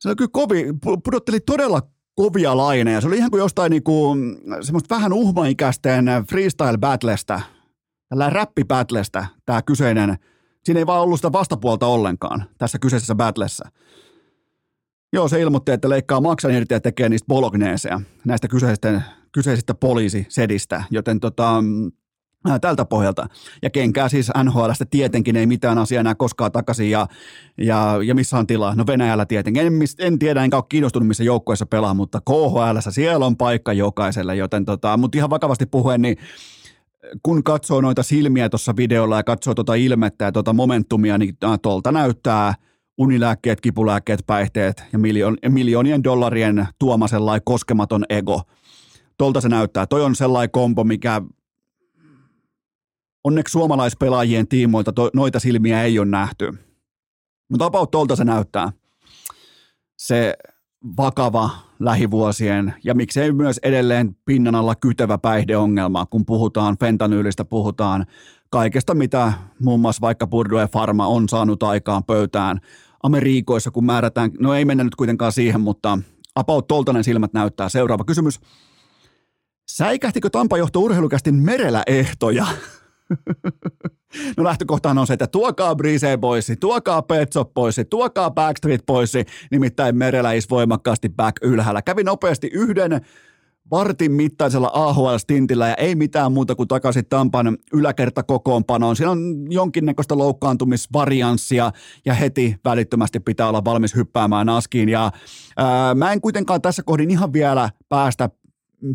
Se oli kyllä kovi, pudotteli todella kovia laineja. Se oli ihan kuin jostain niinku, semmoista vähän uhmaikäisten freestyle battlesta, tällä räppibattlestä tämä kyseinen. Siinä ei vaan ollut sitä vastapuolta ollenkaan tässä kyseisessä battlessa. Joo, se ilmoitti, että leikkaa maksan irti ja tekee niistä bologneseja, näistä kyseisistä, kyseisistä poliisisedistä, joten tota, tältä pohjalta. Ja kenkää siis NHLstä tietenkin ei mitään asiaa enää koskaan takaisin ja, ja, ja missä on tilaa? No Venäjällä tietenkin. En, en tiedä enkä ole kiinnostunut missä joukkueessa pelaa, mutta KHL siellä on paikka jokaiselle, joten tota, mutta ihan vakavasti puhuen, niin kun katsoo noita silmiä tuossa videolla ja katsoo tuota ilmettä ja tuota momentumia, niin tuolta näyttää unilääkkeet, kipulääkkeet, päihteet ja miljoon, miljoonien dollarien tuoma sellainen koskematon ego. Tuolta se näyttää. Toi on sellainen kombo, mikä onneksi suomalaispelaajien tiimoilta to, noita silmiä ei ole nähty. Mutta about tuolta se näyttää. Se vakava lähivuosien ja miksei myös edelleen pinnan alla kytevä päihdeongelma, kun puhutaan fentanyylistä, puhutaan kaikesta, mitä muun muassa vaikka Purdue Pharma on saanut aikaan pöytään Amerikoissa, kun määrätään, no ei mennä nyt kuitenkaan siihen, mutta about toltanen silmät näyttää. Seuraava kysymys. Säikähtikö Tampa johto urheilukästin merellä ehtoja? *laughs* No lähtökohtaan on se, että tuokaa Brise pois, tuokaa Petso pois, tuokaa Backstreet pois, nimittäin Merellä is voimakkaasti back ylhäällä. Kävi nopeasti yhden vartin mittaisella AHL-stintillä ja ei mitään muuta kuin takaisin Tampan yläkertakokoonpanoon. Siinä on jonkinnäköistä loukkaantumisvarianssia ja heti välittömästi pitää olla valmis hyppäämään askiin. Ja ää, mä en kuitenkaan tässä kohdin ihan vielä päästä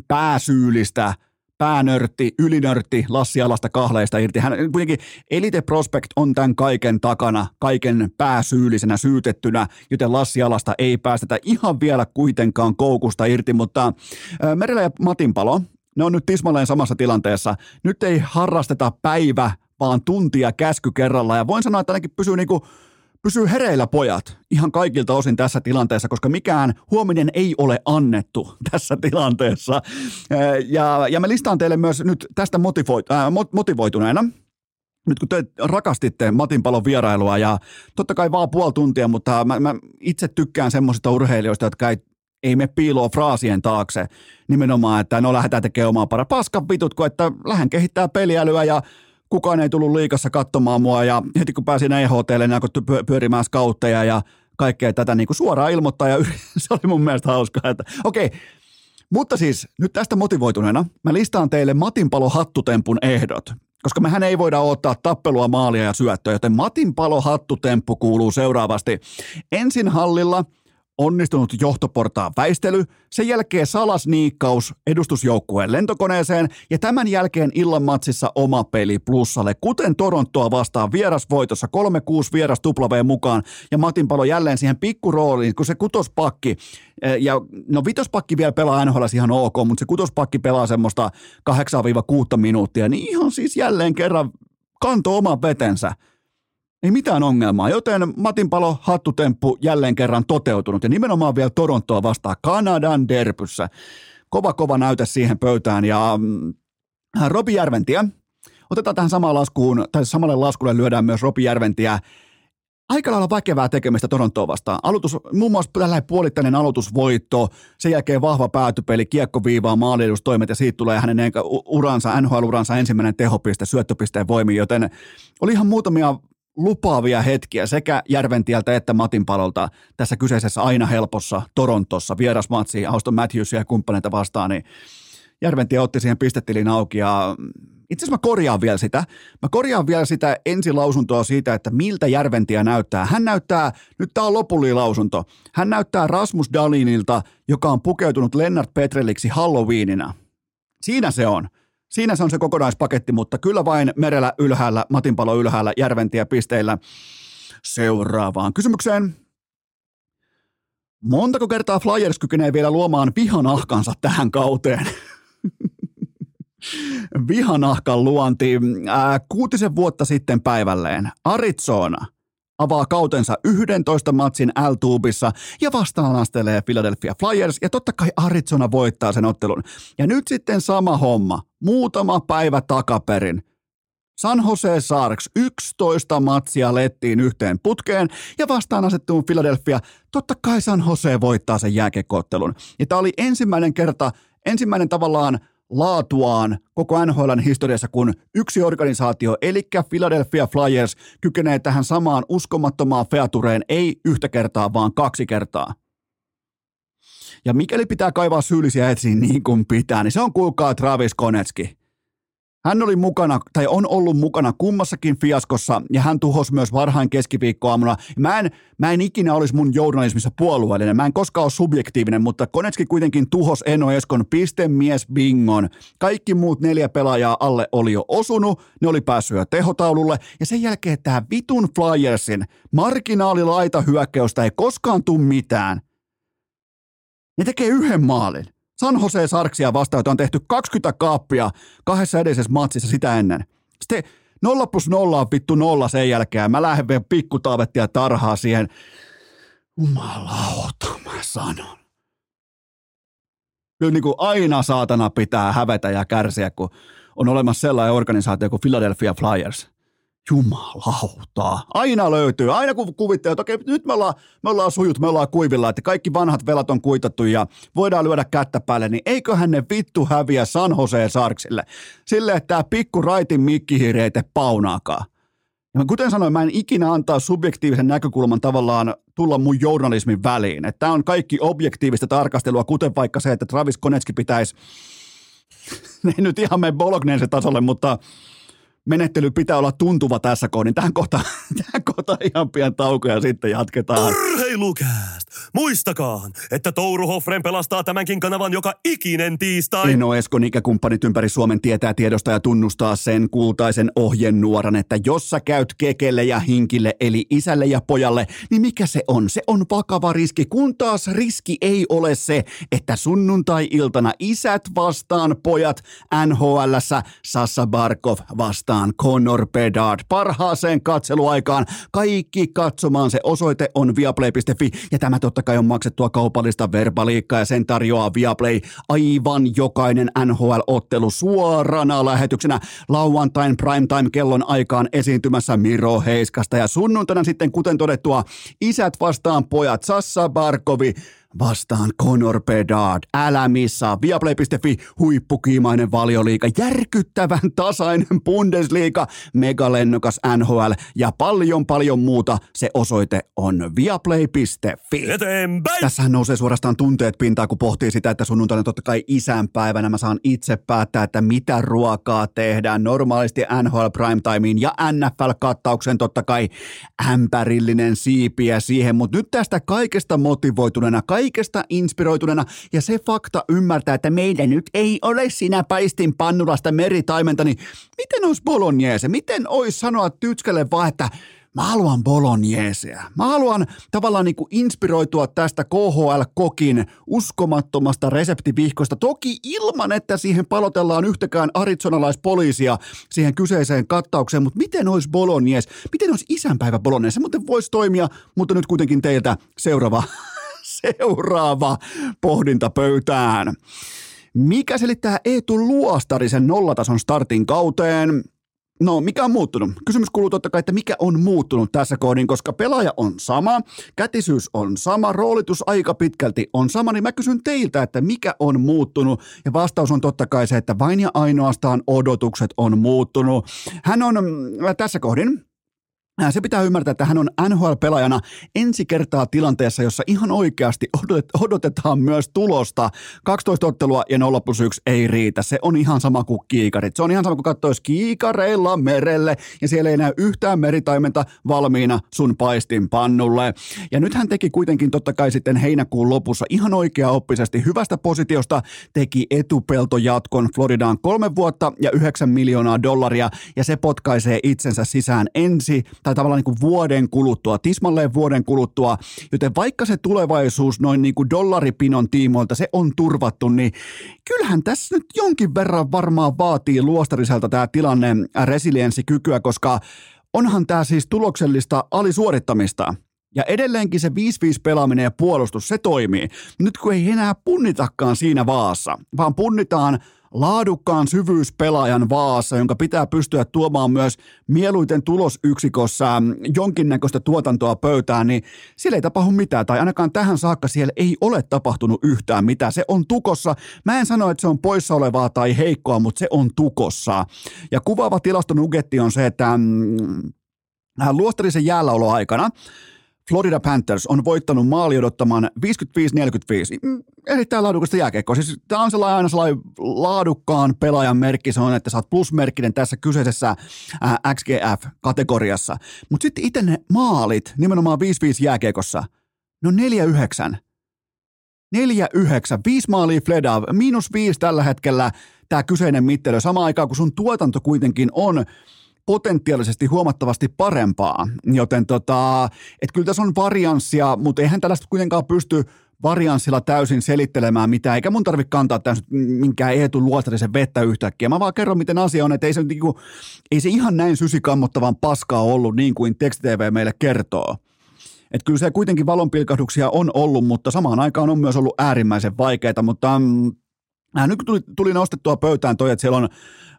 pääsyyllistä päänörtti, ylinörtti Lassi Alasta kahleista irti. Hän kuitenkin Elite Prospect on tämän kaiken takana, kaiken pääsyyllisenä syytettynä, joten Lassi Alasta ei päästetä ihan vielä kuitenkaan koukusta irti, mutta Merellä ja Matinpalo, ne on nyt tismalleen samassa tilanteessa. Nyt ei harrasteta päivä, vaan tuntia käsky kerralla ja voin sanoa, että ainakin pysyy niinku pysyy hereillä pojat ihan kaikilta osin tässä tilanteessa, koska mikään huominen ei ole annettu *laughs* tässä tilanteessa. Ja, ja mä listaan teille myös nyt tästä motivoit, äh, motivoituneena, nyt kun te rakastitte Matin palon vierailua ja totta kai vaan puoli tuntia, mutta mä, mä itse tykkään semmoisista urheilijoista, jotka ei ei me piiloa fraasien taakse. Nimenomaan, että no lähdetään tekemään omaa para paskan vitut, kun että lähden kehittää peliälyä ja kukaan ei tullut liikassa katsomaan mua ja heti kun pääsin EHTlle, niin alkoi pyörimään skautteja ja kaikkea tätä niin kuin suoraan ilmoittaa ja *laughs* se oli mun mielestä hauskaa, että okei, mutta siis nyt tästä motivoituneena mä listaan teille Matinpalo hattutempun ehdot, koska mehän ei voida ottaa tappelua, maalia ja syöttöä, joten Matinpalo hattutemppu kuuluu seuraavasti. Ensin hallilla – onnistunut johtoportaan väistely, sen jälkeen salasniikkaus edustusjoukkueen lentokoneeseen ja tämän jälkeen illan matsissa oma peli plussalle, kuten Torontoa vastaan vierasvoitossa 3-6 vieras W mukaan ja Matin Palo jälleen siihen pikkurooliin, kun se kutospakki eh, ja no vitospakki vielä pelaa NHL ihan ok, mutta se kutospakki pelaa semmoista 8-6 minuuttia, niin ihan siis jälleen kerran kanto oman vetensä – ei mitään ongelmaa, joten Matin palo hattutemppu jälleen kerran toteutunut ja nimenomaan vielä Torontoa vastaan Kanadan derpyssä. Kova kova näytä siihen pöytään ja mm, Robi Järventiä, otetaan tähän samaan laskuun, tai samalle laskulle lyödään myös Robi Järventiä aika lailla väkevää tekemistä Torontoa vastaan. Aloitus, muun muassa tällä puolittainen aloitusvoitto, sen jälkeen vahva päätypeli, kiekkoviivaa, maaliedustoimet ja siitä tulee hänen uransa, NHL-uransa ensimmäinen tehopiste syöttöpisteen voimi, joten oli ihan muutamia lupaavia hetkiä sekä Järventieltä että Matin palolta tässä kyseisessä aina helpossa Torontossa vierasmatsi Auston Matthews ja kumppaneita vastaan, niin Järventie otti siihen pistetilin auki ja itse asiassa mä korjaan vielä sitä. Mä korjaan vielä sitä ensilausuntoa siitä, että miltä Järventiä näyttää. Hän näyttää, nyt tää on lopullinen lausunto, hän näyttää Rasmus Dalinilta, joka on pukeutunut Lennart Petreliksi Halloweenina. Siinä se on. Siinä se on se kokonaispaketti, mutta kyllä vain merellä ylhäällä, Matinpalo ylhäällä, Järventiä pisteillä seuraavaan kysymykseen. Montako kertaa Flyers kykenee vielä luomaan vihanahkansa tähän kauteen? *laughs* Vihanahkan luonti. Ää, kuutisen vuotta sitten päivälleen Arizona avaa kautensa 11 matsin L-tuubissa ja vastaan astelee Philadelphia Flyers ja totta kai Arizona voittaa sen ottelun. Ja nyt sitten sama homma, muutama päivä takaperin. San Jose Sharks 11 matsia lettiin yhteen putkeen ja vastaan asettuu Philadelphia. Totta kai San Jose voittaa sen jääkekoottelun. Ja tämä oli ensimmäinen kerta, ensimmäinen tavallaan laatuaan koko NHLn historiassa, kun yksi organisaatio, eli Philadelphia Flyers, kykenee tähän samaan uskomattomaan featureen ei yhtä kertaa, vaan kaksi kertaa. Ja mikäli pitää kaivaa syyllisiä etsiin niin kuin pitää, niin se on kuulkaa Travis Konetski. Hän oli mukana, tai on ollut mukana kummassakin fiaskossa, ja hän tuhosi myös varhain keskiviikkoaamuna. Mä en, mä en ikinä olisi mun journalismissa puolueellinen, mä en koskaan ole subjektiivinen, mutta Konetski kuitenkin tuhos Eno Eskon pistemies bingon. Kaikki muut neljä pelaajaa alle oli jo osunut, ne oli päässyt jo tehotaululle, ja sen jälkeen tämä vitun Flyersin marginaalilaita hyökkäystä ei koskaan tuu mitään. Ne tekee yhden maalin. San Jose Sarksia vastaan, jota on tehty 20 kaappia kahdessa edellisessä matsissa sitä ennen. Sitten 0 plus 0 on vittu nolla sen jälkeen. Mä lähden vielä pikku ja tarhaa siihen. Jumalauta, mä sanon. Kyllä niin kuin aina saatana pitää hävetä ja kärsiä, kun on olemassa sellainen organisaatio kuin Philadelphia Flyers – Jumalauta. Aina löytyy. Aina kun kuvittelee, että okei, nyt me ollaan, me ollaan sujut, me ollaan kuivilla, että kaikki vanhat velat on kuitattu ja voidaan lyödä kättä päälle, niin eiköhän ne vittu häviä San Jose Sarksille. Sille, että tämä pikku raitin mikkihiiri ei paunaakaan. Ja kuten sanoin, mä en ikinä antaa subjektiivisen näkökulman tavallaan tulla mun journalismin väliin. Tämä on kaikki objektiivista tarkastelua, kuten vaikka se, että Travis Konetski pitäisi, *laughs* ei nyt ihan mene Bolognese tasolle, mutta menettely pitää olla tuntuva tässä kohdin. Tähän kohtaan, *laughs* tähän kohtaan ihan pian tauko ja sitten jatketaan. Urheilukääst! Muistakaa, että Touru Hoffren pelastaa tämänkin kanavan joka ikinen tiistai. Eno Eskon ikäkumppanit ympäri Suomen tietää tiedosta ja tunnustaa sen kultaisen ohjenuoran, että jos sä käyt kekelle ja hinkille, eli isälle ja pojalle, niin mikä se on? Se on vakava riski, kun taas riski ei ole se, että sunnuntai-iltana isät vastaan pojat NHLssä, Sassa Barkov vastaan vastaan Conor Bedard parhaaseen katseluaikaan. Kaikki katsomaan se osoite on viaplay.fi ja tämä totta kai on maksettua kaupallista verbaliikkaa ja sen tarjoaa Viaplay. Aivan jokainen NHL-ottelu suorana lähetyksenä. Lauantain primetime kellon aikaan esiintymässä Miro Heiskasta. Ja sunnuntaina sitten kuten todettua isät vastaan pojat Sassa Barkovi vastaan Conor Bedard. Älä missaa. Viaplay.fi huippukiimainen valioliiga, järkyttävän tasainen Bundesliga, megalennokas NHL ja paljon paljon muuta. Se osoite on viaplay.fi. Eteenpäin! Tässähän nousee suorastaan tunteet pintaan, kun pohtii sitä, että sunnuntaina totta kai isänpäivänä mä saan itse päättää, että mitä ruokaa tehdään. Normaalisti NHL Primetimeen ja NFL-kattauksen totta kai ämpärillinen siipiä siihen, mutta nyt tästä kaikesta motivoituneena, kaikesta inspiroituneena ja se fakta ymmärtää, että meidän nyt ei ole sinä paistin pannulasta meritaimenta, niin miten olisi bolognese? Miten olisi sanoa tytskälle vaan, että mä haluan bologneseä. Mä haluan tavallaan niin kuin inspiroitua tästä KHL-kokin uskomattomasta reseptivihkosta. Toki ilman, että siihen palotellaan yhtäkään arizonalaispoliisia siihen kyseiseen kattaukseen, mutta miten olisi bolognese? Miten olisi isänpäivä bolognese? Se muuten voisi toimia, mutta nyt kuitenkin teiltä seuraava seuraava pohdinta pöytään. Mikä selittää Eetu Luostarisen nollatason startin kauteen? No, mikä on muuttunut? Kysymys kuuluu totta kai, että mikä on muuttunut tässä kohdin, koska pelaaja on sama, kätisyys on sama, roolitus aika pitkälti on sama, niin mä kysyn teiltä, että mikä on muuttunut, ja vastaus on totta kai se, että vain ja ainoastaan odotukset on muuttunut. Hän on äh, tässä kohdin se pitää ymmärtää, että hän on NHL-pelaajana ensi kertaa tilanteessa, jossa ihan oikeasti odotetaan myös tulosta. 12 ottelua ja 0 plus 1 ei riitä. Se on ihan sama kuin kiikarit. Se on ihan sama kuin katsoisi kiikareilla merelle ja siellä ei näy yhtään meritaimenta valmiina sun paistin pannulle. Ja nyt hän teki kuitenkin totta kai sitten heinäkuun lopussa ihan oikea-oppisesti hyvästä positiosta teki etupeltojatkon Floridaan kolme vuotta ja 9 miljoonaa dollaria ja se potkaisee itsensä sisään ensi tai tavallaan niin kuin vuoden kuluttua, tismalleen vuoden kuluttua, joten vaikka se tulevaisuus noin niin kuin dollaripinon tiimoilta se on turvattu, niin kyllähän tässä nyt jonkin verran varmaan vaatii luostariselta tämä tilanne resilienssikykyä, koska onhan tämä siis tuloksellista alisuorittamista. Ja edelleenkin se 5-5 pelaaminen ja puolustus, se toimii. Nyt kun ei enää punnitakaan siinä vaassa, vaan punnitaan laadukkaan syvyyspelaajan vaassa, jonka pitää pystyä tuomaan myös mieluiten tulosyksikossa jonkinnäköistä tuotantoa pöytään, niin siellä ei tapahdu mitään, tai ainakaan tähän saakka siellä ei ole tapahtunut yhtään mitään. Se on tukossa. Mä en sano, että se on poissa olevaa tai heikkoa, mutta se on tukossa. Ja kuvaava tilastonugetti on se, että mm, luostarisen jäälläoloaikana aikana Florida Panthers on voittanut maali odottamaan 55-45. Mm, erittäin laadukasta jääkeikkoa. Siis tämä on sellainen aina sellainen laadukkaan pelaajan merkki. Se on, että sä oot plusmerkkinen tässä kyseisessä XGF-kategoriassa. Mutta sitten itse ne maalit, nimenomaan 5-5 jääkeikossa, no 4-9. 4-9, 5 maalia Fledav, miinus 5 tällä hetkellä tämä kyseinen mittelö. Samaan aikaan, kun sun tuotanto kuitenkin on potentiaalisesti huomattavasti parempaa. Joten tota, et kyllä tässä on varianssia, mutta eihän tällaista kuitenkaan pysty varianssilla täysin selittelemään mitään, eikä mun tarvitse kantaa täysin minkään Eetu Luostarisen vettä yhtäkkiä. Mä vaan kerron, miten asia on, että ei se, niinku, ei se ihan näin sysikammottavan paskaa ollut niin kuin TV meille kertoo. Et kyllä se kuitenkin valonpilkahduksia on ollut, mutta samaan aikaan on myös ollut äärimmäisen vaikeita, mutta mm, Äh, nyt kun tuli, tuli nostettua pöytään toi, että siellä on,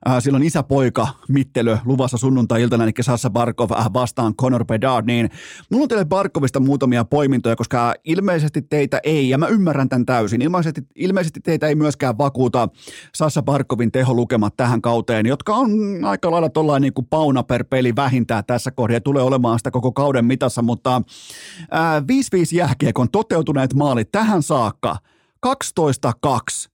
äh, siellä on isäpoika mittelö luvassa sunnuntai-iltana, eli Sassa Barkov äh, vastaan Conor Bedard, niin mulla on teille Barkovista muutamia poimintoja, koska ilmeisesti teitä ei, ja mä ymmärrän tämän täysin, ilmeisesti, ilmeisesti teitä ei myöskään vakuuta Sassa Barkovin teholukemat tähän kauteen, jotka on aika lailla tuollainen niin kuin pauna per peli vähintään tässä kohdassa, tulee olemaan sitä koko kauden mitassa, mutta äh, 5-5 jääkiekon toteutuneet maalit tähän saakka – 12-2,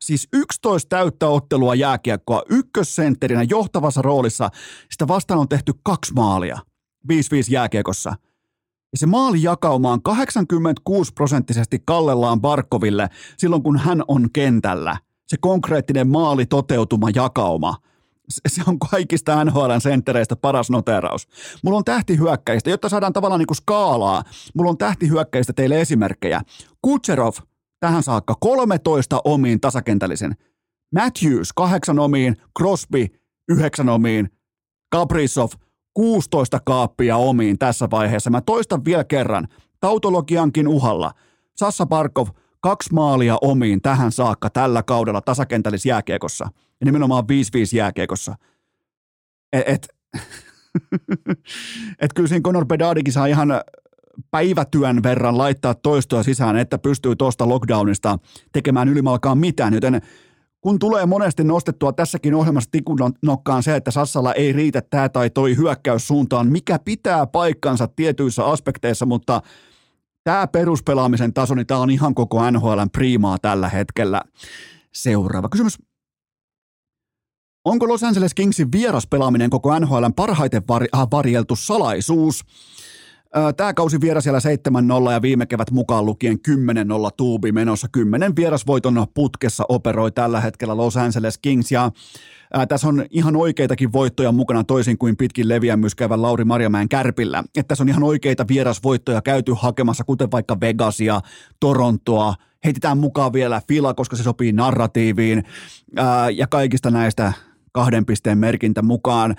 siis 11 täyttä ottelua jääkiekkoa ykkössentterinä johtavassa roolissa. Sitä vastaan on tehty kaksi maalia 5-5 jääkiekossa. Ja se jakauma on 86 prosenttisesti kallellaan Barkoville silloin, kun hän on kentällä. Se konkreettinen maali toteutuma jakauma. Se on kaikista NHLn senttereistä paras noteraus. Mulla on tähtihyökkäistä, jotta saadaan tavallaan niin kuin skaalaa. Mulla on tähtihyökkäistä teille esimerkkejä. Kutserov – tähän saakka 13 omiin tasakentällisen. Matthews 8 omiin, Crosby 9 omiin, Kaprizov 16 kaappia omiin tässä vaiheessa. Mä toistan vielä kerran, tautologiankin uhalla. Sassa Parkov kaksi maalia omiin tähän saakka tällä kaudella tasakentällis jääkiekossa. Ja nimenomaan 5-5 jääkiekossa. Et, et, *laughs* et kyllä siinä Conor Bedadikin saa ihan päivätyön verran laittaa toistoa sisään, että pystyy tuosta lockdownista tekemään ylimalkaan mitään, joten kun tulee monesti nostettua tässäkin ohjelmassa tikun nokkaan se, että Sassalla ei riitä tämä tai toi hyökkäyssuuntaan, mikä pitää paikkansa tietyissä aspekteissa, mutta tämä peruspelaamisen taso, niin tämä on ihan koko NHLn priimaa tällä hetkellä. Seuraava kysymys. Onko Los Angeles Kingsin vieraspelaaminen koko NHLn parhaiten varjeltu salaisuus? Tämä kausi vieras siellä 7-0 ja viime kevät mukaan lukien 10-0 tuubi menossa. Kymmenen vierasvoiton putkessa operoi tällä hetkellä Los Angeles Kings ja Ää, tässä on ihan oikeitakin voittoja mukana toisin kuin pitkin leviämyskävän Lauri Marjamäen kärpillä. Että tässä on ihan oikeita vierasvoittoja käyty hakemassa, kuten vaikka Vegasia, Torontoa, heitetään mukaan vielä Fila, koska se sopii narratiiviin ää, ja kaikista näistä kahden pisteen merkintä mukaan.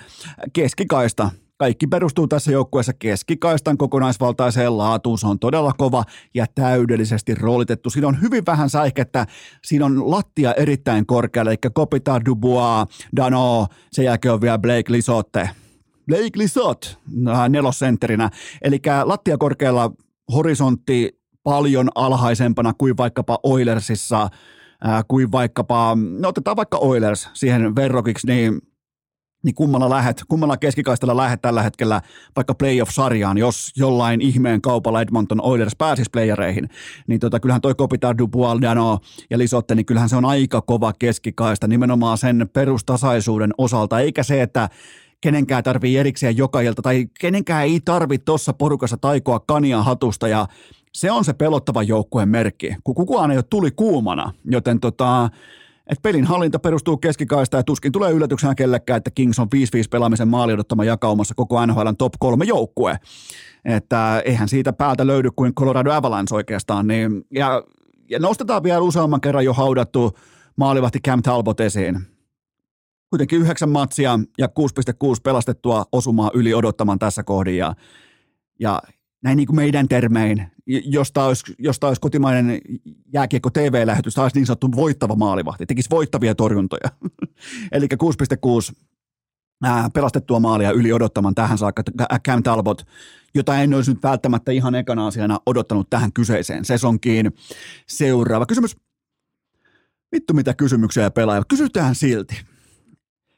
Keskikaista kaikki perustuu tässä joukkueessa keskikaistan kokonaisvaltaiseen laatuun. Se on todella kova ja täydellisesti roolitettu. Siinä on hyvin vähän säikettä. Siinä on lattia erittäin korkealle, eli Kopitar, Dubois, Dano, sen jälkeen on vielä Blake Lisotte. Blake Lisot äh, nelosentterinä. Eli lattia korkealla horisontti paljon alhaisempana kuin vaikkapa Oilersissa, äh, kuin vaikkapa, no otetaan vaikka Oilers siihen verrokiksi, niin – niin kummalla lähet, kummalla keskikaistella lähet tällä hetkellä vaikka playoff-sarjaan, jos jollain ihmeen kaupalla Edmonton Oilers pääsisi playereihin, niin tota, kyllähän toi Kopitar, Dubois, Dano ja Lisotte, niin kyllähän se on aika kova keskikaista nimenomaan sen perustasaisuuden osalta, eikä se, että kenenkään tarvii erikseen joka ilta, tai kenenkään ei tarvitse tuossa porukassa taikoa kania hatusta, ja se on se pelottava joukkueen merkki, kun kukaan ei ole tuli kuumana, joten tota, et pelin hallinta perustuu keskikaista ja tuskin tulee yllätyksenä kellekään, että Kings on 5-5 pelaamisen maali odottama jakaumassa koko NHLn top kolme joukkue. Että eihän siitä päältä löydy kuin Colorado Avalanche oikeastaan. Niin, ja, ja nostetaan vielä useamman kerran jo haudattu maalivahti Cam Talbot esiin. Kuitenkin yhdeksän matsia ja 6,6 pelastettua osumaa yli odottaman tässä kohdin. Ja, ja näin niin kuin meidän termein, josta olisi, josta olisi kotimainen jääkiekko TV-lähetys, taas niin sanottu voittava maalivahti, tekisi voittavia torjuntoja. *laughs* Eli 6,6 pelastettua maalia yli odottaman tähän saakka Cam Talbot, jota en olisi nyt välttämättä ihan ekana asiana odottanut tähän kyseiseen sesonkiin. Seuraava kysymys. Vittu mitä kysymyksiä pelaa. Kysytään silti.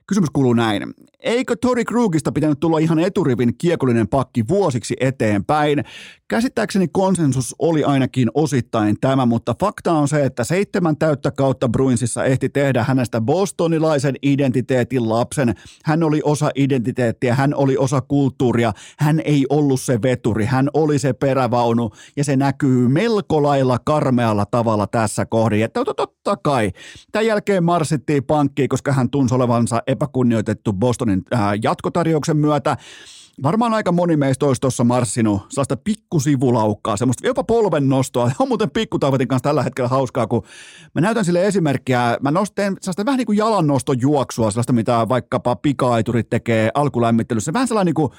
Kysymys kuuluu näin. Eikö Tori Krugista pitänyt tulla ihan eturivin kiekollinen pakki vuosiksi eteenpäin? Käsittääkseni konsensus oli ainakin osittain tämä, mutta fakta on se, että seitsemän täyttä kautta Bruinsissa ehti tehdä hänestä bostonilaisen identiteetin lapsen. Hän oli osa identiteettiä, hän oli osa kulttuuria, hän ei ollut se veturi, hän oli se perävaunu ja se näkyy melko lailla karmealla tavalla tässä kohdin. Että totta kai. Tämän jälkeen marsittiin pankkiin, koska hän tunsi olevansa epäkunnioitettu Bostonin äh, jatkotarjouksen myötä. Varmaan aika moni meistä olisi tuossa marssinut sellaista pikkusivulaukkaa, semmoista jopa polven nostoa. *laughs* On muuten pikkutaivatin kanssa tällä hetkellä hauskaa, kun mä näytän sille esimerkkiä. Mä nostan sellaista vähän niin kuin jalannoston juoksua, sellaista mitä vaikkapa pikaiturit tekee alkulämmittelyssä. Vähän sellainen niin kuin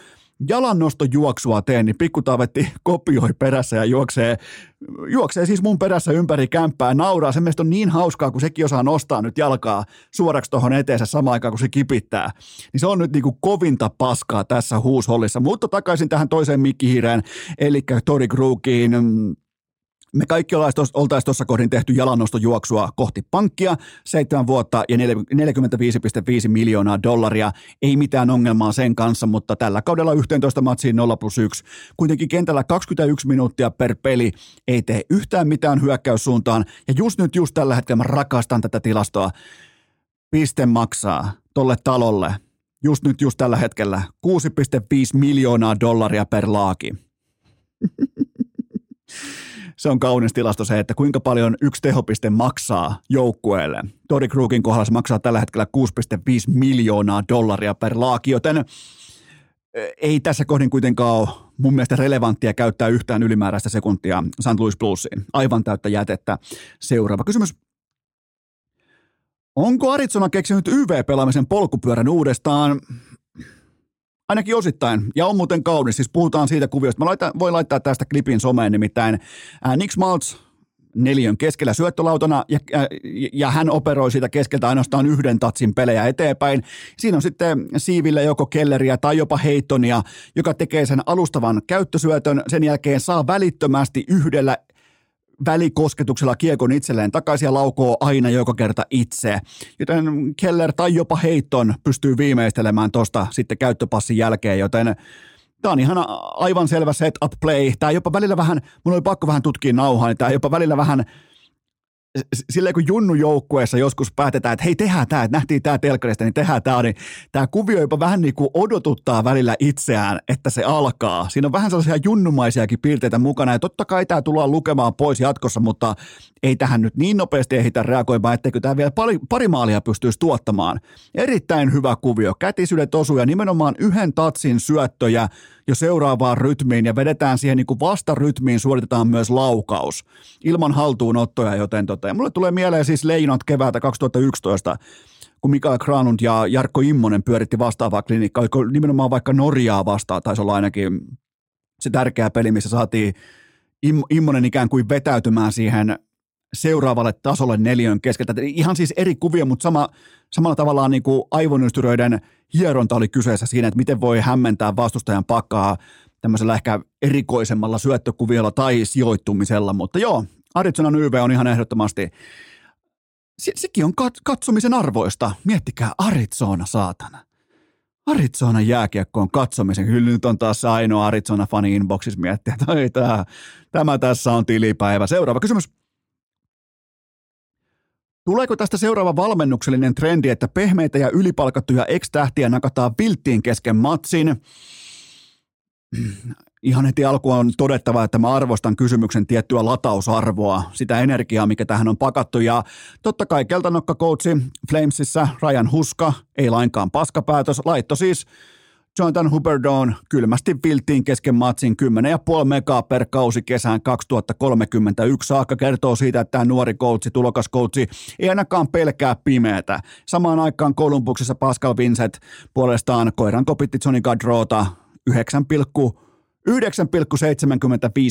jalannostojuoksua teen, niin pikkutaavetti kopioi perässä ja juoksee, juoksee siis mun perässä ympäri kämppää, nauraa. Se mielestä on niin hauskaa, kun sekin osaa nostaa nyt jalkaa suoraksi tuohon eteensä samaan aikaan, kun se kipittää. Niin se on nyt niinku kovinta paskaa tässä huushollissa. Mutta takaisin tähän toiseen mikkihiireen, eli Tori Kruukiin me kaikki oltaisiin tuossa kohdin tehty jalannostojuoksua kohti pankkia, seitsemän vuotta ja 45,5 miljoonaa dollaria. Ei mitään ongelmaa sen kanssa, mutta tällä kaudella 11 matsiin 0 plus 1. Kuitenkin kentällä 21 minuuttia per peli ei tee yhtään mitään hyökkäyssuuntaan. Ja just nyt, just tällä hetkellä mä rakastan tätä tilastoa. Piste maksaa tolle talolle just nyt, just tällä hetkellä 6,5 miljoonaa dollaria per laaki. *laughs* se on kaunis tilasto se, että kuinka paljon yksi tehopiste maksaa joukkueelle. Tori Krugin kohdalla se maksaa tällä hetkellä 6,5 miljoonaa dollaria per laaki, joten ei tässä kohdin kuitenkaan ole mun mielestä relevanttia käyttää yhtään ylimääräistä sekuntia St. Louis Bluesiin. Aivan täyttä jätettä. Seuraava kysymys. Onko Arizona keksinyt YV-pelaamisen polkupyörän uudestaan? Ainakin osittain. Ja on muuten kaunis. Siis puhutaan siitä kuviosta. Mä laitan, voin laittaa tästä klipin someen nimittäin. Ää, Nick Schmaltz neljön keskellä syöttölautana ja, ja, ja hän operoi siitä keskeltä ainoastaan yhden tatsin pelejä eteenpäin. Siinä on sitten siivillä joko Kelleriä tai jopa Heittonia, joka tekee sen alustavan käyttösyötön. Sen jälkeen saa välittömästi yhdellä välikosketuksella kiekon itselleen takaisin ja laukoo aina joka kerta itse. Joten Keller tai jopa Heitton pystyy viimeistelemään tuosta sitten käyttöpassin jälkeen, joten Tämä on ihan aivan selvä setup play. Tämä jopa välillä vähän, mun oli pakko vähän tutkia nauhaa, niin tämä jopa välillä vähän silleen kun Junnu joukkueessa joskus päätetään, että hei tehdään tämä, että nähtiin tämä telkkarista, niin tehdään tämä, niin tämä kuvio jopa vähän niin kuin odotuttaa välillä itseään, että se alkaa. Siinä on vähän sellaisia junnumaisiakin piirteitä mukana ja totta kai tämä tullaan lukemaan pois jatkossa, mutta ei tähän nyt niin nopeasti ehitä reagoimaan, etteikö tämä vielä pari, pari maalia pystyisi tuottamaan. Erittäin hyvä kuvio, kätisyydet osuu ja nimenomaan yhden tatsin syöttöjä jo seuraavaan rytmiin ja vedetään siihen niin kuin vastarytmiin, suoritetaan myös laukaus ilman haltuunottoja, joten tota, ja mulle tulee mieleen siis Leinot keväältä 2011, kun Mikael Granund ja Jarkko Immonen pyöritti vastaavaa klinikkaa, oliko nimenomaan vaikka Norjaa vastaan, taisi olla ainakin se tärkeä peli, missä saatiin Immonen ikään kuin vetäytymään siihen seuraavalle tasolle neljön keskeltä. Ihan siis eri kuvia, mutta sama, samalla tavallaan niin kuin aivonystyröiden hieronta oli kyseessä siinä, että miten voi hämmentää vastustajan pakkaa tämmöisellä ehkä erikoisemmalla syöttökuviolla tai sijoittumisella, mutta joo, Arizona YV on ihan ehdottomasti, se, sekin on kat, katsomisen arvoista. Miettikää Arizona, saatana. Arizona jääkiekko on katsomisen. Kyllä nyt on taas ainoa Arizona-fani inboxissa miettiä, että tämä, tämä tässä on tilipäivä. Seuraava kysymys. Tuleeko tästä seuraava valmennuksellinen trendi, että pehmeitä ja ylipalkattuja ex-tähtiä nakataan vilttiin kesken matsin? Ihan heti alkuun on todettava, että mä arvostan kysymyksen tiettyä latausarvoa, sitä energiaa, mikä tähän on pakattu. Ja totta kai keltanokka-coachi Flamesissa Ryan Huska, ei lainkaan paskapäätös, laitto siis Jonathan Huberdoon kylmästi viltiin kesken matsin 10,5 megaa per kausi kesään 2031 saakka kertoo siitä, että tämä nuori coachi, tulokas coachi, ei ainakaan pelkää pimeätä. Samaan aikaan Kolumbuksessa Pascal Vincent puolestaan koiran kopitti Johnny Gadrota 9, 9,75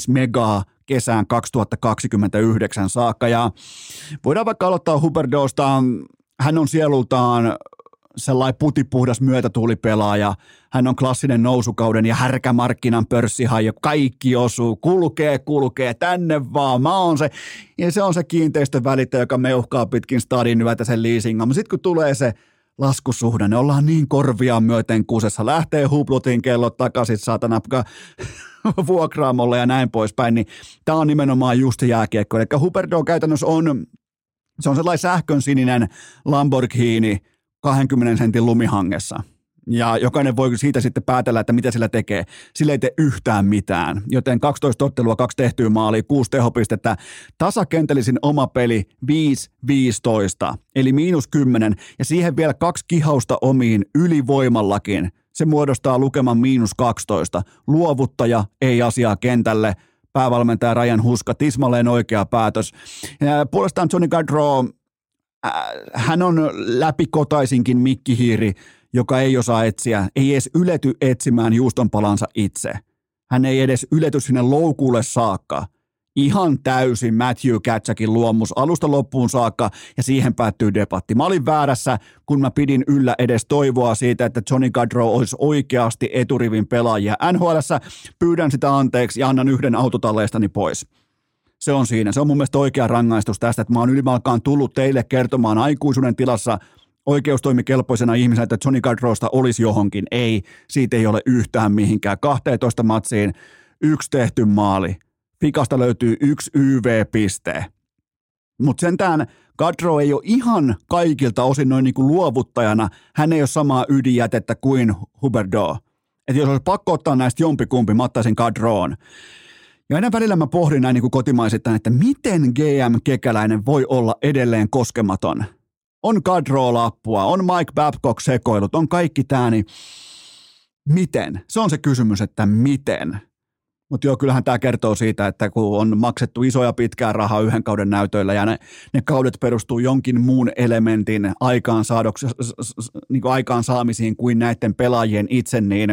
megaa kesään 2029 saakka. Ja voidaan vaikka aloittaa Huberdoosta. Hän on sielultaan sellainen putipuhdas myötätuulipelaaja. Hän on klassinen nousukauden ja härkämarkkinan pörssihaja. Kaikki osuu, kulkee, kulkee, tänne vaan. Mä oon se. Ja se on se kiinteistön välittäjä, joka meuhkaa pitkin stadin yötä sen leasingan. Mutta sitten kun tulee se laskusuhdanne, ollaan niin korvia myöten kusessa, lähtee huplutin kellot takaisin saatana *laughs* vuokraamolle ja näin poispäin, niin tämä on nimenomaan just jääkiekko. Eli Huberdo käytännössä on, se on sellainen sähkön sininen Lamborghini, 20 sentin lumihangessa. Ja jokainen voi siitä sitten päätellä, että mitä sillä tekee. Sillä ei tee yhtään mitään. Joten 12 ottelua, kaksi tehtyä maalia, kuusi tehopistettä. Tasakentällisin oma peli 5-15, eli miinus 10. Ja siihen vielä kaksi kihausta omiin ylivoimallakin. Se muodostaa lukeman miinus 12. Luovuttaja ei asiaa kentälle päävalmentaja Ryan Huska, tismalleen oikea päätös. Puolestaan Johnny Gaudreau hän on läpikotaisinkin mikkihiiri joka ei osaa etsiä, ei edes ylety etsimään juustonpalansa itse. Hän ei edes ylety sinne loukulle saakka. Ihan täysin Matthew Katsakin luomus alusta loppuun saakka ja siihen päättyy debatti. Mä olin väärässä, kun mä pidin yllä edes toivoa siitä, että Johnny Gaudreau olisi oikeasti eturivin pelaajia. nhl pyydän sitä anteeksi ja annan yhden autotalleistani pois. Se on siinä. Se on mun mielestä oikea rangaistus tästä, että mä oon ylimalkaan tullut teille kertomaan aikuisuuden tilassa oikeustoimikelpoisena ihmisenä, että Johnny Gaudreausta olisi johonkin. Ei, siitä ei ole yhtään mihinkään. 12 matsiin yksi tehty maali. Fikasta löytyy yksi YV-piste. Mutta sentään Gadro ei ole ihan kaikilta osin noin niin kuin luovuttajana. Hän ei ole samaa ydinjätettä kuin Huberdo. Että jos olisi pakko ottaa näistä jompikumpi, mä ottaisin Gadroon. Ja aina välillä mä pohdin näin niin kotimaisittain, että miten GM Kekäläinen voi olla edelleen koskematon. On Gadro-lappua, on Mike Babcock sekoilut, on kaikki tää, niin miten? Se on se kysymys, että miten? Mutta joo, kyllähän tämä kertoo siitä, että kun on maksettu isoja pitkää rahaa yhden kauden näytöillä ja ne, ne kaudet perustuu jonkin muun elementin aikaansaadoksi, niin kuin aikaansaamisiin kuin näiden pelaajien itse, niin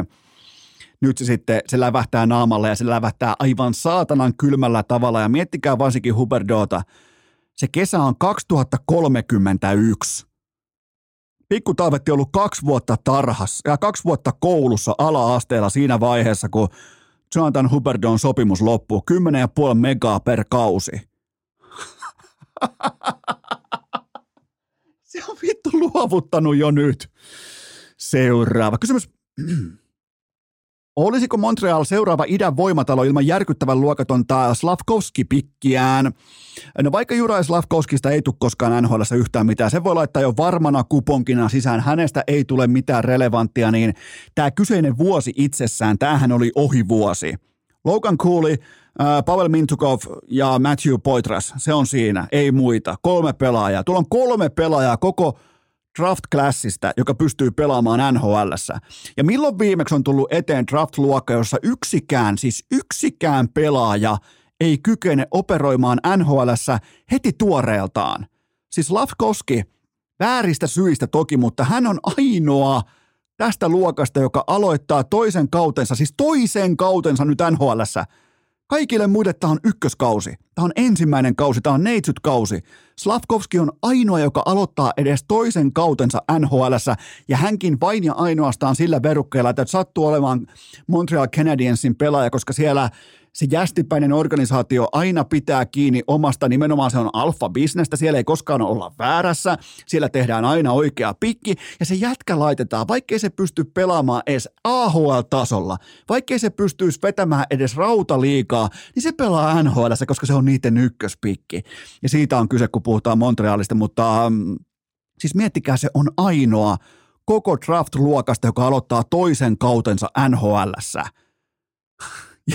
nyt se sitten se lävähtää naamalle ja se lävähtää aivan saatanan kylmällä tavalla. Ja miettikää varsinkin Huberdota, se kesä on 2031. Pikku Taavetti on ollut kaksi vuotta tarhassa ja kaksi vuotta koulussa ala-asteella siinä vaiheessa, kun Jonathan Huberdon sopimus loppuu. 10,5 megaa per kausi. *laughs* Se on vittu luovuttanut jo nyt. Seuraava kysymys. *clears throat* Olisiko Montreal seuraava idän voimatalo ilman järkyttävän luokatonta Slavkovski-pikkiään? No vaikka Juraj Slavkovskista ei tule koskaan NHL yhtään mitään, se voi laittaa jo varmana kuponkina sisään, hänestä ei tule mitään relevanttia, niin tämä kyseinen vuosi itsessään, tämähän oli ohivuosi. Logan Cooley, äh, Pavel Mintukov ja Matthew Poitras, se on siinä, ei muita. Kolme pelaajaa. Tuolla on kolme pelaajaa koko draft-klassista, joka pystyy pelaamaan nhl Ja milloin viimeksi on tullut eteen draft-luokka, jossa yksikään, siis yksikään pelaaja ei kykene operoimaan nhl heti tuoreeltaan. Siis Lafkoski, vääristä syistä toki, mutta hän on ainoa tästä luokasta, joka aloittaa toisen kautensa, siis toisen kautensa nyt nhl Kaikille muille tämä on ykköskausi. Tämä on ensimmäinen kausi, tämä on neitsyt kausi. Slavkovski on ainoa, joka aloittaa edes toisen kautensa nhl ja hänkin vain ja ainoastaan sillä verukkeella, että sattuu olemaan Montreal Canadiensin pelaaja, koska siellä – se jästipäinen organisaatio aina pitää kiinni omasta, nimenomaan se on alfa-bisnestä, siellä ei koskaan olla väärässä, siellä tehdään aina oikea pikki, ja se jätkä laitetaan, vaikkei se pysty pelaamaan edes AHL-tasolla, vaikkei se pystyisi vetämään edes rautaliikaa, niin se pelaa NHL, koska se on niiden ykköspikki. Ja siitä on kyse, kun puhutaan Montrealista, mutta um, siis miettikää, se on ainoa koko draft-luokasta, joka aloittaa toisen kautensa NHLssä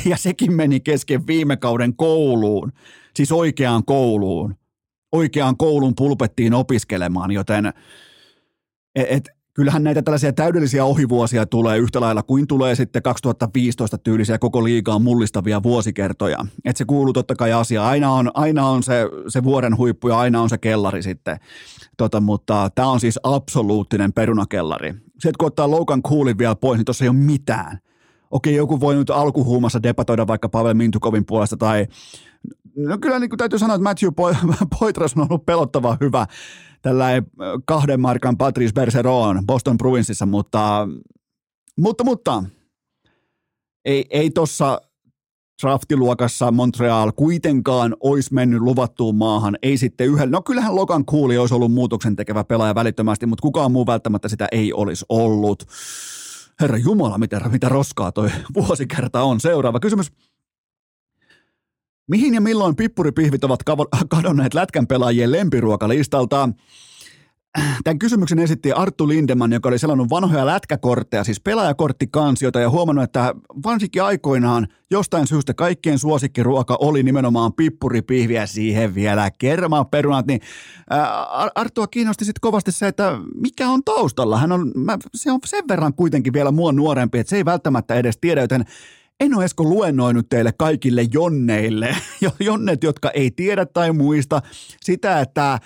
ja sekin meni kesken viime kauden kouluun, siis oikeaan kouluun. Oikeaan koulun pulpettiin opiskelemaan, joten et, et, kyllähän näitä tällaisia täydellisiä ohivuosia tulee yhtä lailla kuin tulee sitten 2015 tyylisiä koko liigaan mullistavia vuosikertoja. Et se kuuluu totta kai asia. Aina on, aina on se, se vuoden huippu ja aina on se kellari sitten. Tota, mutta tämä on siis absoluuttinen perunakellari. Se, kun ottaa Logan Coolin vielä pois, niin tuossa ei ole mitään okei, joku voi nyt alkuhuumassa debatoida vaikka Pavel Mintukovin puolesta tai No kyllä niin kuin täytyy sanoa, että Matthew *laughs* Poitras on ollut pelottava hyvä tällä kahden markan Patrice Bergeron Boston Bruinsissa, mutta, mutta, mutta ei, ei tuossa draftiluokassa Montreal kuitenkaan olisi mennyt luvattuun maahan, ei sitten yhdellä. No kyllähän Logan Cooley olisi ollut muutoksen tekevä pelaaja välittömästi, mutta kukaan muu välttämättä sitä ei olisi ollut. Herra Jumala, mitä, mitä roskaa toi vuosikerta on. Seuraava kysymys. Mihin ja milloin pippuripihvit ovat kadonneet lätkän pelaajien lempiruokalistalta? Tämän kysymyksen esitti Arttu Lindeman, joka oli selannut vanhoja lätkäkortteja, siis pelaajakorttikansioita ja huomannut, että varsinkin aikoinaan jostain syystä kaikkien suosikkiruoka oli nimenomaan pippuripihviä siihen vielä kermaperunat, niin Arttua kiinnosti sitten kovasti se, että mikä on taustalla. Hän on, mä, se on sen verran kuitenkin vielä mua nuorempi, että se ei välttämättä edes tiedä, joten en ole Esko luennoinut teille kaikille jonneille, *laughs* jonnet, jotka ei tiedä tai muista sitä, että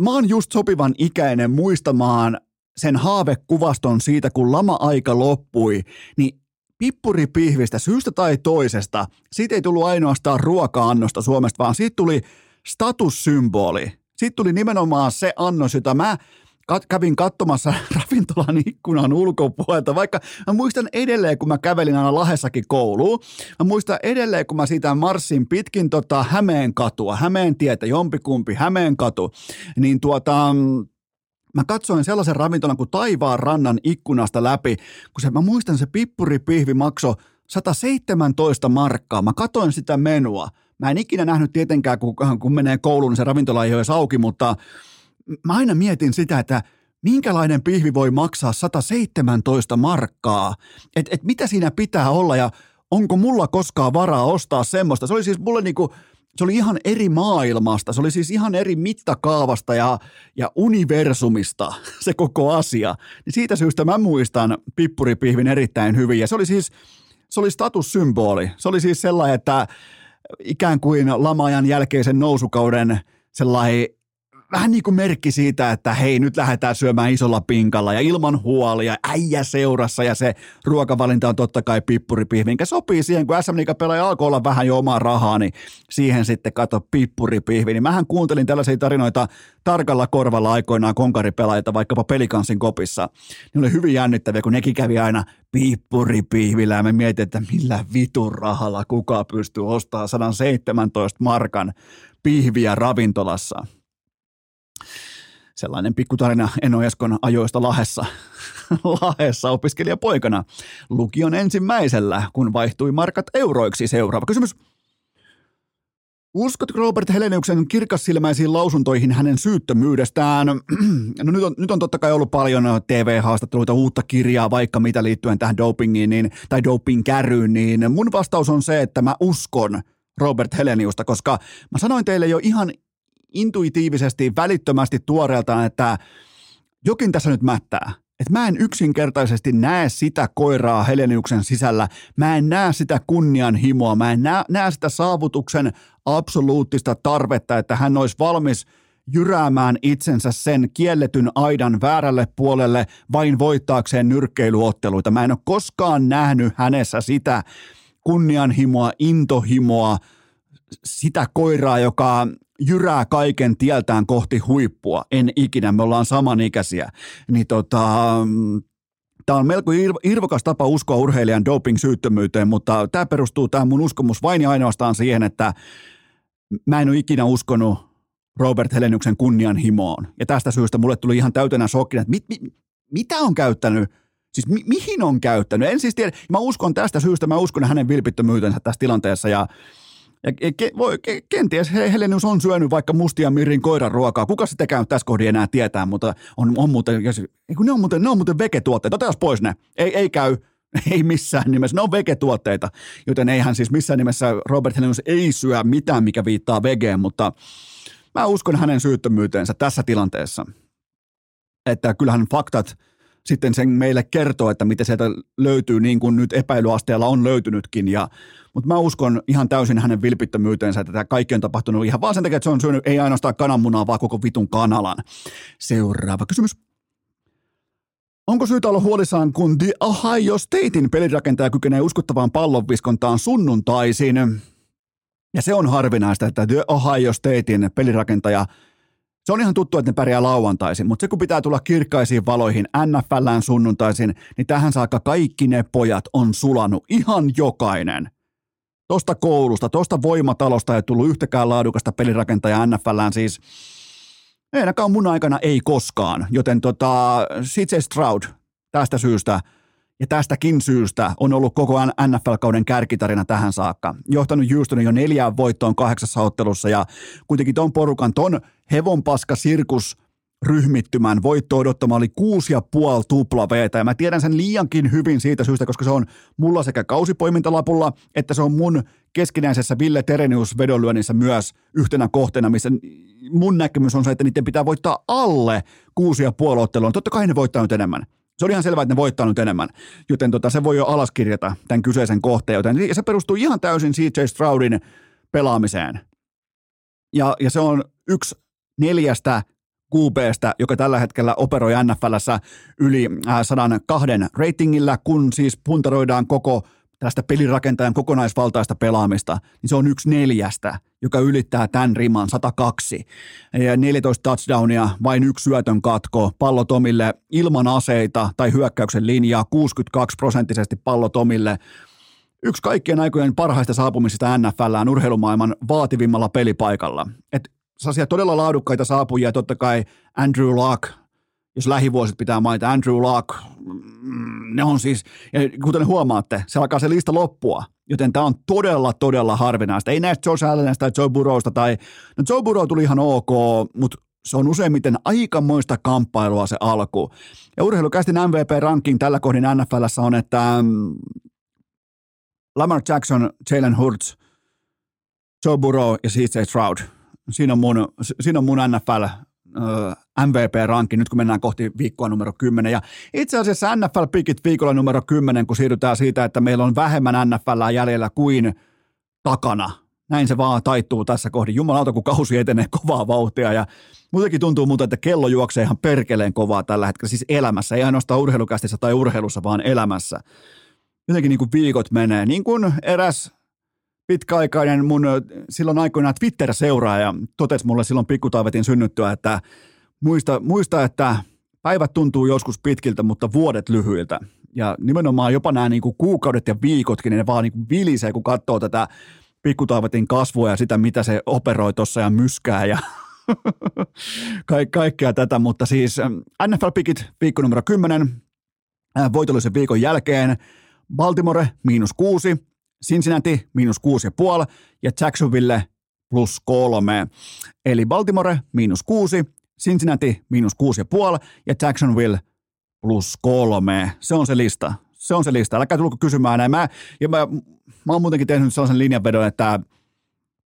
mä oon just sopivan ikäinen muistamaan sen haavekuvaston siitä, kun lama-aika loppui, niin pippuripihvistä syystä tai toisesta, siitä ei tullut ainoastaan ruoka-annosta Suomesta, vaan siitä tuli statussymboli. Siitä tuli nimenomaan se annos, jota mä kat- kävin katsomassa *laughs* ravintolan ikkunan ulkopuolelta, vaikka mä muistan edelleen, kun mä kävelin aina Lahessakin kouluun, mä muistan edelleen, kun mä siitä marssin pitkin tota Hämeen katua, Hämeen tietä, jompikumpi, Hämeen katu, niin tuota, mä katsoin sellaisen ravintolan kuin Taivaan rannan ikkunasta läpi, kun se, mä muistan se pippuripihvi makso 117 markkaa. Mä katoin sitä menua. Mä en ikinä nähnyt tietenkään, kun, kun menee kouluun, niin se ravintola ei ole edes auki, mutta mä aina mietin sitä, että minkälainen pihvi voi maksaa 117 markkaa, että et mitä siinä pitää olla ja onko mulla koskaan varaa ostaa semmoista. Se oli siis mulle niinku, se oli ihan eri maailmasta, se oli siis ihan eri mittakaavasta ja, ja universumista *laughs* se koko asia. Niin siitä syystä mä muistan pippuripihvin erittäin hyvin ja se oli siis, se oli statussymboli. Se oli siis sellainen, että ikään kuin lama-ajan jälkeisen nousukauden sellainen vähän niin kuin merkki siitä, että hei, nyt lähdetään syömään isolla pinkalla ja ilman huolia, äijä seurassa ja se ruokavalinta on totta kai pippuripihvi, minkä sopii siihen, kun SM Liiga pelaaja alkoi olla vähän jo omaa rahaa, niin siihen sitten kato pippuripihvi. Niin mähän kuuntelin tällaisia tarinoita tarkalla korvalla aikoinaan konkaripelaajilta vaikkapa pelikansin kopissa. Ne oli hyvin jännittäviä, kun nekin kävi aina pippuripihvillä ja me mietin, että millä vitun rahalla kuka pystyy ostamaan 117 markan pihviä ravintolassa sellainen pikkutarina Eno Eskon ajoista Lahessa, *laughs* Lahessa opiskelijapoikana lukion ensimmäisellä, kun vaihtui markat euroiksi. Seuraava kysymys. Uskotko Robert Heleniuksen kirkassilmäisiin lausuntoihin hänen syyttömyydestään? *clears throat* No nyt on, nyt on totta kai ollut paljon TV-haastatteluita, uutta kirjaa, vaikka mitä liittyen tähän dopingiin niin, tai doping-käryyn, niin mun vastaus on se, että mä uskon Robert Heleniusta, koska mä sanoin teille jo ihan intuitiivisesti, välittömästi tuoreeltaan, että jokin tässä nyt mättää. Että mä en yksinkertaisesti näe sitä koiraa Heleniuksen sisällä, mä en näe sitä kunnianhimoa, mä en näe, näe sitä saavutuksen absoluuttista tarvetta, että hän olisi valmis jyräämään itsensä sen kielletyn aidan väärälle puolelle vain voittaakseen nyrkkeilyotteluita. Mä en ole koskaan nähnyt hänessä sitä kunnianhimoa, intohimoa, sitä koiraa, joka jyrää kaiken tieltään kohti huippua. En ikinä, me ollaan samanikäisiä. Niin tota, Tämä on melko irvokas tapa uskoa urheilijan doping-syyttömyyteen, mutta tämä perustuu tämä mun uskomus vain ja ainoastaan siihen, että mä en ole ikinä uskonut Robert Heleniuksen kunnianhimoon. Ja tästä syystä mulle tuli ihan täytenä shokki, että mit, mit, mitä on käyttänyt Siis mi- mihin on käyttänyt? En siis tiedä. Mä uskon tästä syystä, mä uskon hänen vilpittömyytensä tässä tilanteessa ja ja ke, voi, ke, kenties Helenius on syönyt vaikka mustia mirin koiran ruokaa. Kuka sitäkään tässä kohdin enää tietää, mutta on, on muuten, jos, ne on muuten, ne on muuten vegetuotteita. Otetaan pois ne. Ei, ei käy. *laughs* Ei missään nimessä. Ne on vegetuotteita, joten eihän siis missään nimessä Robert Helenius ei syö mitään, mikä viittaa vegeen, mutta mä uskon hänen syyttömyyteensä tässä tilanteessa. Että kyllähän faktat sitten sen meille kertoo, että mitä sieltä löytyy niin kuin nyt epäilyasteella on löytynytkin ja mutta mä uskon ihan täysin hänen vilpittömyyteensä, että tämä kaikki on tapahtunut ihan vaan sen takia, että se on syönyt ei ainoastaan kananmunaa, vaan koko vitun kanalan. Seuraava kysymys. Onko syytä olla huolissaan, kun The Ohio Statein pelirakentaja kykenee uskottavaan pallonviskontaan sunnuntaisin? Ja se on harvinaista, että The Ohio Statein pelirakentaja se on ihan tuttu, että ne pärjää lauantaisin, mutta se kun pitää tulla kirkkaisiin valoihin NFLään sunnuntaisin, niin tähän saakka kaikki ne pojat on sulanut, ihan jokainen – Tuosta koulusta, tuosta voimatalosta ei tullut yhtäkään laadukasta pelirakentajaa NFLään siis ei ainakaan mun aikana ei koskaan, joten tota, CJ Stroud tästä syystä ja tästäkin syystä on ollut koko NFL-kauden kärkitarina tähän saakka. Johtanut Houstonin jo neljään voittoon kahdeksassa ottelussa ja kuitenkin ton porukan, ton hevonpaska sirkus ryhmittymän voitto odottama oli kuusi ja puoli tupla veetä, ja mä tiedän sen liiankin hyvin siitä syystä, koska se on mulla sekä kausipoimintalapulla, että se on mun keskinäisessä Ville Terenius vedonlyönnissä myös yhtenä kohteena, missä mun näkemys on se, että niiden pitää voittaa alle kuusi ja puoli ottelua. Totta kai ne voittaa nyt enemmän. Se on ihan selvää, että ne voittaa nyt enemmän, joten tota, se voi jo alaskirjata tämän kyseisen kohteen, joten se perustuu ihan täysin CJ Stroudin pelaamiseen. Ja, ja se on yksi neljästä QBstä, joka tällä hetkellä operoi NFLssä yli 102 ratingilla, kun siis puntaroidaan koko tästä pelirakentajan kokonaisvaltaista pelaamista, niin se on yksi neljästä, joka ylittää tämän riman 102. Ja 14 touchdownia, vain yksi syötön katko, pallo Tomille ilman aseita tai hyökkäyksen linjaa, 62 prosenttisesti pallo Tomille. Yksi kaikkien aikojen parhaista saapumisista NFLään urheilumaailman vaativimmalla pelipaikalla. Et sellaisia todella laadukkaita saapujia, totta kai Andrew Luck, jos lähivuosit pitää mainita, Andrew Luck, mm, ne on siis, ja kuten huomaatte, se alkaa se lista loppua, joten tämä on todella, todella harvinaista. Ei näistä Josh Allenista tai Joe Burrowsta tai, no Joe Burrow tuli ihan ok, mutta se on useimmiten aikamoista kamppailua se alku. Ja urheilukästin MVP-ranking tällä kohdin NFLssä on, että mm, Lamar Jackson, Jalen Hurts, Joe Burrow ja CJ Stroud. Siinä on mun, siinä on mun NFL MVP-rankin, nyt kun mennään kohti viikkoa numero 10. Ja itse asiassa NFL-pikit viikolla numero 10, kun siirrytään siitä, että meillä on vähemmän NFL jäljellä kuin takana. Näin se vaan taittuu tässä kohdin. Jumalauta, kun kausi etenee kovaa vauhtia ja muutenkin tuntuu muuta, että kello juoksee ihan perkeleen kovaa tällä hetkellä, siis elämässä, ei ainoastaan urheilukästissä tai urheilussa, vaan elämässä. Jotenkin niin kuin viikot menee, niin kuin eräs pitkäaikainen mun silloin aikoinaan Twitter-seuraaja totesi mulle silloin pikkutaivetin synnyttyä, että muista, muista, että päivät tuntuu joskus pitkiltä, mutta vuodet lyhyiltä. Ja nimenomaan jopa nämä niin kuin kuukaudet ja viikotkin, ne vaan niin kuin vilisee, kun katsoo tätä pikkutaivetin kasvua ja sitä, mitä se operoi tuossa ja myskää ja *laughs* Ka- kaikkea tätä, mutta siis NFL-pikit viikko numero 10, voitollisen viikon jälkeen Baltimore miinus kuusi, Cincinnati miinus kuusi ja puoli ja Jacksonville plus kolme. Eli Baltimore miinus kuusi, Cincinnati miinus kuusi ja puoli ja Jacksonville plus kolme. Se on se lista. Se on se lista. Älkää tulko kysymään näin. Mä, ja mä, mä oon muutenkin tehnyt sellaisen linjanvedon, että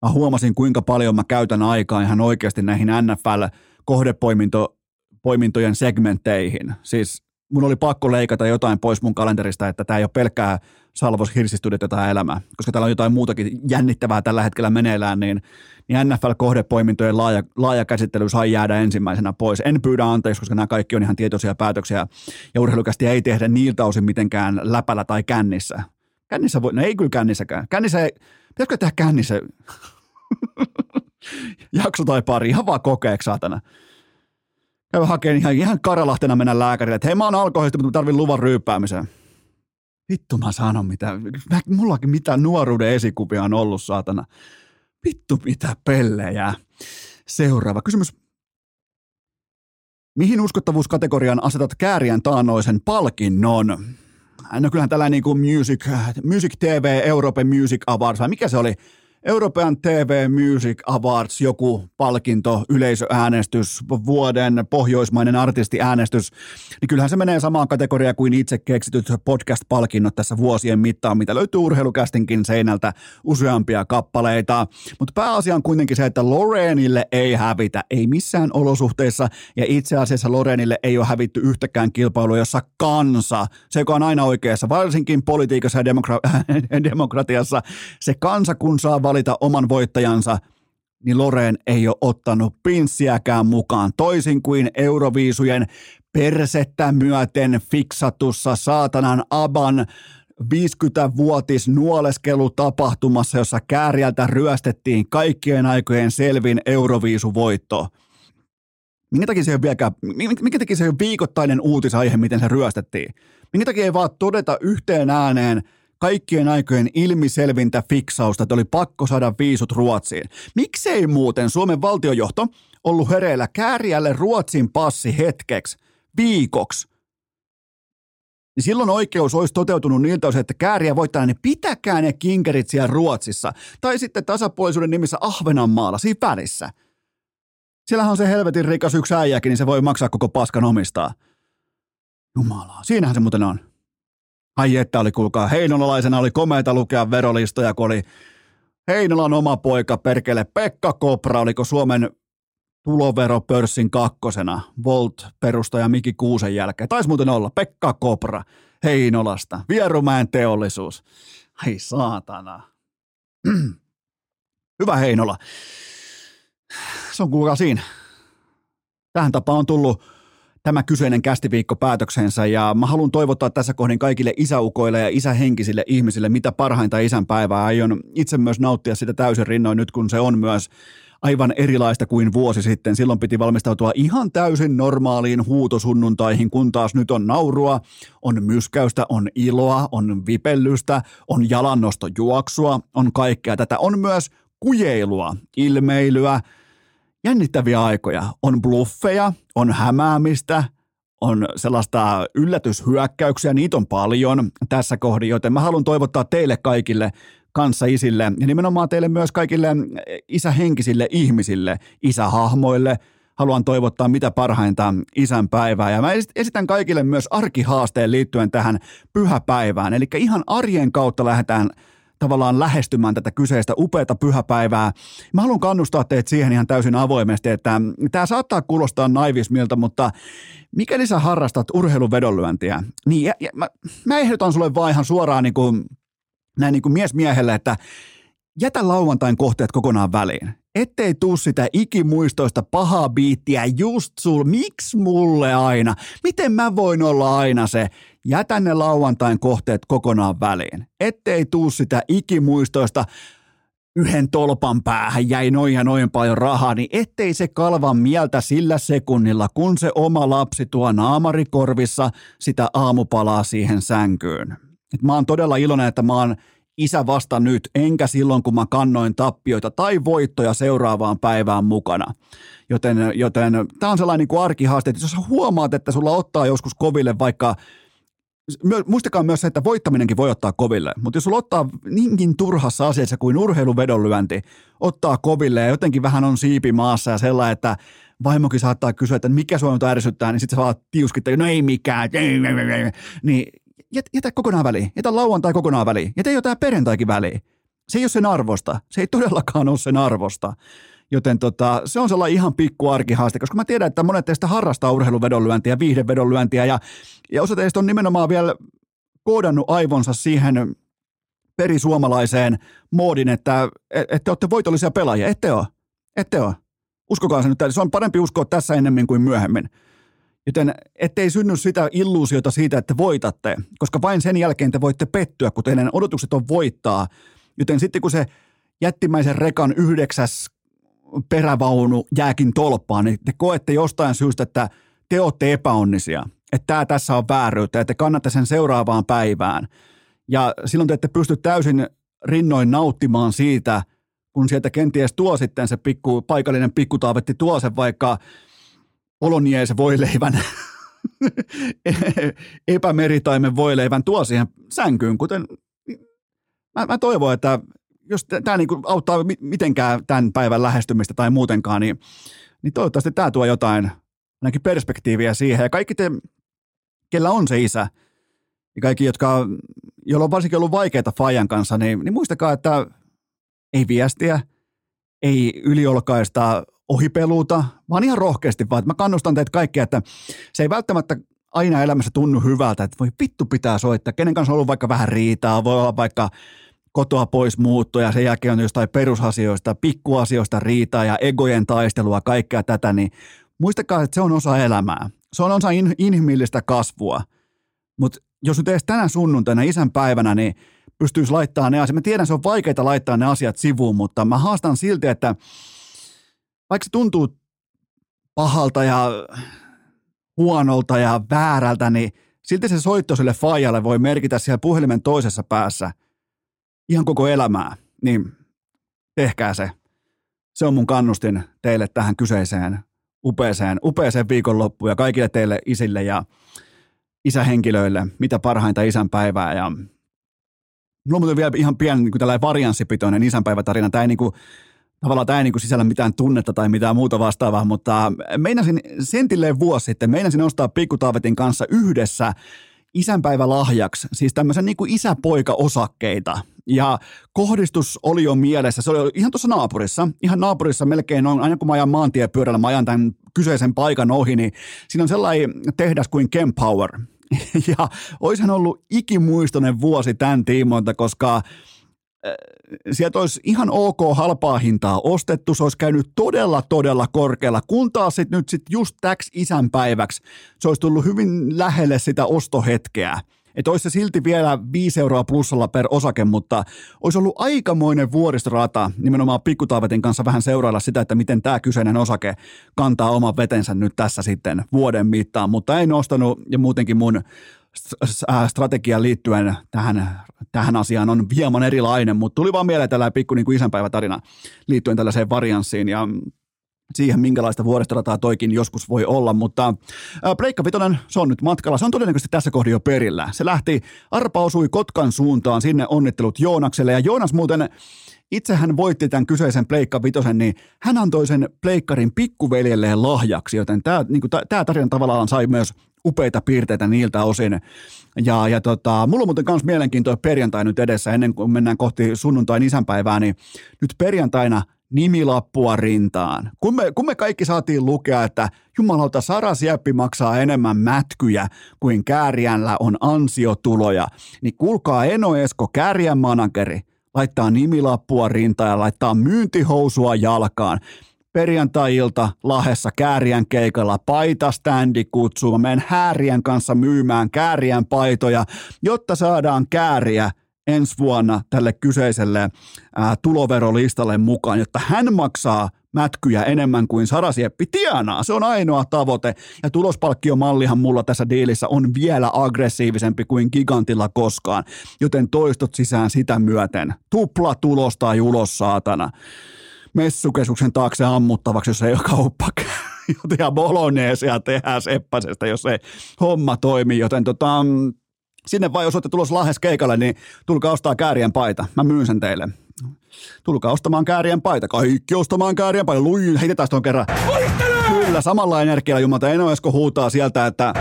mä huomasin kuinka paljon mä käytän aikaa ihan oikeasti näihin NFL-kohdepoimintojen segmentteihin. Siis mun oli pakko leikata jotain pois mun kalenterista, että tämä ei ole pelkkää Salvos Hirsistudiot jotain elämää, koska täällä on jotain muutakin jännittävää tällä hetkellä meneillään, niin, niin NFL-kohdepoimintojen laaja, laaja käsittely sai jäädä ensimmäisenä pois. En pyydä anteeksi, koska nämä kaikki on ihan tietoisia päätöksiä, ja urheilukästi ei tehdä niiltä osin mitenkään läpällä tai kännissä. Kännissä voi, no ei kyllä kännissäkään. Kännissä ei, pitäisikö tehdä kännissä *laughs* jakso tai pari, ihan vaan kokeeksi saatana käy hakemaan ihan, ihan karalahtena mennä lääkärille, että hei mä oon alkoholisti, mutta mä tarvin luvan ryyppäämiseen. Vittu mä sanon mitä, mä, mullakin mitä nuoruuden esikuvia on ollut saatana. Vittu mitä pellejä. Seuraava kysymys. Mihin uskottavuuskategorian asetat kääriän taannoisen palkinnon? No kyllähän tällainen niin kuin Music, Music TV, Euroopan Music Awards, vai mikä se oli? European TV Music Awards, joku palkinto, yleisöäänestys, vuoden pohjoismainen artistiäänestys, niin kyllähän se menee samaan kategoriaan kuin itse keksityt podcast-palkinnot tässä vuosien mittaan, mitä löytyy urheilukästinkin seinältä useampia kappaleita. Mutta pääasia on kuitenkin se, että Loreenille ei hävitä, ei missään olosuhteissa, ja itse asiassa Loreenille ei ole hävitty yhtäkään kilpailua, jossa kansa, se joka on aina oikeassa, varsinkin politiikassa ja demokra- *laughs* demokratiassa, se kansa kun saa valita oman voittajansa, niin Loreen ei ole ottanut pinssiäkään mukaan, toisin kuin Euroviisujen persettä myöten fiksatussa saatanan Aban 50-vuotis nuoleskelutapahtumassa, jossa kääriältä ryöstettiin kaikkien aikojen selvin Euroviisuvoitto. Minkä takia se ei ole, vieläkään, minkä takia se ei ole viikoittainen uutisaihe, miten se ryöstettiin? Minkä takia ei vaan todeta yhteen ääneen – kaikkien aikojen ilmiselvintä fiksausta, että oli pakko saada viisut Ruotsiin. Miksei muuten Suomen valtiojohto ollut hereillä kääriälle Ruotsin passi hetkeksi, viikoksi? Niin silloin oikeus olisi toteutunut niiltä osin, että kääriä voittaa, niin pitäkää ne kinkerit siellä Ruotsissa. Tai sitten tasapuolisuuden nimissä Ahvenanmaalla, siinä välissä. Siellähän on se helvetin rikas yksi äijäkin, niin se voi maksaa koko paskan omistaa. Jumala, siinähän se muuten on. Ai että oli, kuulkaa, heinolalaisena oli komeita lukea verolistoja, kun oli Heinolan oma poika, perkele Pekka Kopra, oliko Suomen tuloveropörssin kakkosena, Volt-perustaja Miki Kuusen jälkeen. Taisi muuten olla Pekka Kopra Heinolasta, Vierumäen teollisuus. Ai saatana. *clears throat* Hyvä Heinola. Se on kuulkaa siinä. Tähän tapaan on tullut tämä kyseinen kästiviikko päätöksensä ja mä haluan toivottaa tässä kohdin kaikille isäukoille ja isähenkisille ihmisille mitä parhainta isänpäivää. Aion itse myös nauttia sitä täysin rinnoin nyt, kun se on myös aivan erilaista kuin vuosi sitten. Silloin piti valmistautua ihan täysin normaaliin huutosunnuntaihin, kun taas nyt on naurua, on myskäystä, on iloa, on vipellystä, on jalannostojuoksua, on kaikkea tätä. On myös kujeilua, ilmeilyä, jännittäviä aikoja. On bluffeja, on hämäämistä, on sellaista yllätyshyökkäyksiä, niitä on paljon tässä kohdin, joten mä haluan toivottaa teille kaikille kanssa isille ja nimenomaan teille myös kaikille isähenkisille ihmisille, isähahmoille. Haluan toivottaa mitä parhainta isän päivää ja mä esitän kaikille myös arkihaasteen liittyen tähän pyhäpäivään. Eli ihan arjen kautta lähdetään tavallaan lähestymään tätä kyseistä upeata pyhäpäivää. Mä haluan kannustaa teitä siihen ihan täysin avoimesti, että tämä saattaa kuulostaa naivismilta, mutta mikäli sä harrastat urheiluvedonlyöntiä, niin ja, ja, mä, mä ehdotan sulle vaan ihan suoraan niin kuin näin niin kuin mies miehelle, että jätä lauantain kohteet kokonaan väliin. Ettei tuu sitä ikimuistoista pahaa biittiä just sul, miksi mulle aina? Miten mä voin olla aina se? Jätä ne lauantain kohteet kokonaan väliin. Ettei tuu sitä ikimuistoista yhden tolpan päähän jäi noin ja noin paljon rahaa, niin ettei se kalva mieltä sillä sekunnilla, kun se oma lapsi tuo naamarikorvissa sitä aamupalaa siihen sänkyyn. Et mä oon todella iloinen, että mä oon isä vasta nyt, enkä silloin, kun mä kannoin tappioita tai voittoja seuraavaan päivään mukana. Joten, joten tämä on sellainen niin arkihaaste, että jos huomaat, että sulla ottaa joskus koville vaikka Muistakaa myös se, että voittaminenkin voi ottaa koville, mutta jos sulla ottaa niinkin turhassa asiassa kuin urheiluvedonlyönti, ottaa koville ja jotenkin vähän on siipi maassa ja sellainen, että vaimokin saattaa kysyä, että mikä sua ärsyttää, niin sitten sä vaan tiuskittaa, no ei mikään, niin jätä, jätä kokonaan väliin, jätä lauantai kokonaan väliin, jätä jo tämä perjantaikin väliin. Se ei ole sen arvosta, se ei todellakaan ole sen arvosta. Joten tota, se on sellainen ihan pikku arkihaaste, koska mä tiedän, että monet teistä harrastaa urheiluvedonlyöntiä, viihdevedonlyöntiä ja, ja osa teistä on nimenomaan vielä koodannut aivonsa siihen perisuomalaiseen moodin, että et, te olette voitollisia pelaajia. Ette ole. Ette ole. Uskokaa se nyt, se on parempi uskoa tässä ennemmin kuin myöhemmin. Joten ettei synny sitä illuusiota siitä, että voitatte, koska vain sen jälkeen te voitte pettyä, kun teidän odotukset on voittaa. Joten sitten kun se jättimäisen rekan yhdeksäs perävaunu jääkin tolppaan, niin te koette jostain syystä, että te olette epäonnisia, että tämä tässä on vääryyttä ja te kannatte sen seuraavaan päivään. Ja silloin te ette pysty täysin rinnoin nauttimaan siitä, kun sieltä kenties tuo sitten se pikku, paikallinen pikkutaavetti tuo sen vaikka Olonies voileivän, *laughs* epämeritaimen voileivän tuo siihen sänkyyn, kuten mä, mä toivon, että jos tämä niinku auttaa mitenkään tämän päivän lähestymistä tai muutenkaan, niin, niin toivottavasti tämä tuo jotain ainakin perspektiiviä siihen. Ja kaikki te, kellä on se isä, ja kaikki, jotka, joilla on varsinkin ollut vaikeita Fajan kanssa, niin, niin muistakaa, että ei viestiä, ei yliolkaista ohipeluuta, vaan ihan rohkeasti vaan, mä kannustan teitä kaikkia, että se ei välttämättä aina elämässä tunnu hyvältä, että voi vittu pitää soittaa, kenen kanssa on ollut vaikka vähän riitaa, voi olla vaikka kotoa pois muutto ja sen jälkeen on jostain perusasioista, pikkuasioista riitaa ja egojen taistelua, kaikkea tätä, niin muistakaa, että se on osa elämää. Se on osa in, inhimillistä kasvua. Mutta jos nyt edes tänä sunnuntaina, isän päivänä, niin pystyisi laittamaan ne asiat. Mä tiedän, se on vaikeaa laittaa ne asiat sivuun, mutta mä haastan silti, että vaikka se tuntuu pahalta ja huonolta ja väärältä, niin silti se soitto sille faijalle voi merkitä siellä puhelimen toisessa päässä ihan koko elämää, niin tehkää se. Se on mun kannustin teille tähän kyseiseen upeeseen, upeeseen viikonloppuun ja kaikille teille isille ja isähenkilöille mitä parhainta isänpäivää ja Mulla on vielä ihan pieni niin tällainen varianssipitoinen isänpäivätarina. Tämä ei niin kuin, tavallaan tämä ei niin sisällä mitään tunnetta tai mitään muuta vastaavaa, mutta meinasin sentilleen vuosi sitten, meinasin ostaa Pikkutaavetin kanssa yhdessä isänpäivälahjaksi, siis tämmöisen niin kuin isäpoika-osakkeita. Ja kohdistus oli jo mielessä, se oli ihan tuossa naapurissa, ihan naapurissa melkein on, aina kun mä ajan maantiepyörällä, mä ajan tämän kyseisen paikan ohi, niin siinä on sellainen tehdas kuin Kempower. *laughs* Ja olisin ollut ikimuistoinen vuosi tämän tiimoilta, koska sieltä olisi ihan ok halpaa hintaa ostettu, se olisi käynyt todella, todella korkealla, kun taas sit nyt sit just täksi isänpäiväksi se olisi tullut hyvin lähelle sitä ostohetkeä. Että olisi se silti vielä 5 euroa plussalla per osake, mutta olisi ollut aikamoinen vuoristorata nimenomaan Pikkutaavetin kanssa vähän seurailla sitä, että miten tämä kyseinen osake kantaa oman vetensä nyt tässä sitten vuoden mittaan, mutta ei nostanut ja muutenkin mun strategian liittyen tähän, tähän asiaan on hieman erilainen, mutta tuli vaan mieleen tällainen pikku niin kuin isänpäivätarina liittyen tällaiseen varianssiin ja siihen, minkälaista vuoristorataa toikin joskus voi olla, mutta Pleikka Vitonen, se on nyt matkalla, se on todennäköisesti tässä kohdin jo perillä. Se lähti, arpa osui Kotkan suuntaan, sinne onnittelut Joonakselle, ja Joonas muuten itse hän voitti tämän kyseisen Pleikka Vitosen, niin hän antoi sen Pleikkarin pikkuveljelleen lahjaksi, joten tämä, niin kuin, tämä tarina tavallaan sai myös upeita piirteitä niiltä osin. Ja, ja tota, mulla on muuten myös mielenkiintoinen perjantai nyt edessä, ennen kuin mennään kohti sunnuntain isänpäivää, niin nyt perjantaina nimilappua rintaan. Kun me, kun me kaikki saatiin lukea, että jumalauta Sara Sieppi maksaa enemmän mätkyjä kuin Kääriällä on ansiotuloja, niin kuulkaa Eno Esko, Kääriän manageri, laittaa nimilappua rintaan ja laittaa myyntihousua jalkaan perjantai-ilta Lahessa Kääriän keikalla paitastandi kutsuu. Mä menen Häärien kanssa myymään Kääriän paitoja, jotta saadaan Kääriä ensi vuonna tälle kyseiselle ää, tuloverolistalle mukaan, jotta hän maksaa mätkyjä enemmän kuin Sarasieppi tienaa. Se on ainoa tavoite. Ja tulospalkkiomallihan mulla tässä diilissä on vielä aggressiivisempi kuin gigantilla koskaan. Joten toistot sisään sitä myöten. Tupla tulos tai ulos saatana messukeskuksen taakse ammuttavaksi, jos ei ole kauppa *laughs* ja boloneesia tehdään seppäsestä, jos ei homma toimi, joten tota, mm, sinne vai jos olette tulossa Lahes keikalle, niin tulkaa ostaa käärien paita. Mä myyn sen teille. Tulkaa ostamaan käärien paita. Kaikki ostamaan käärien paita. Lui, heitetään tuon kerran. Kyllä, samalla energialla jumalta Eno Esko huutaa sieltä, että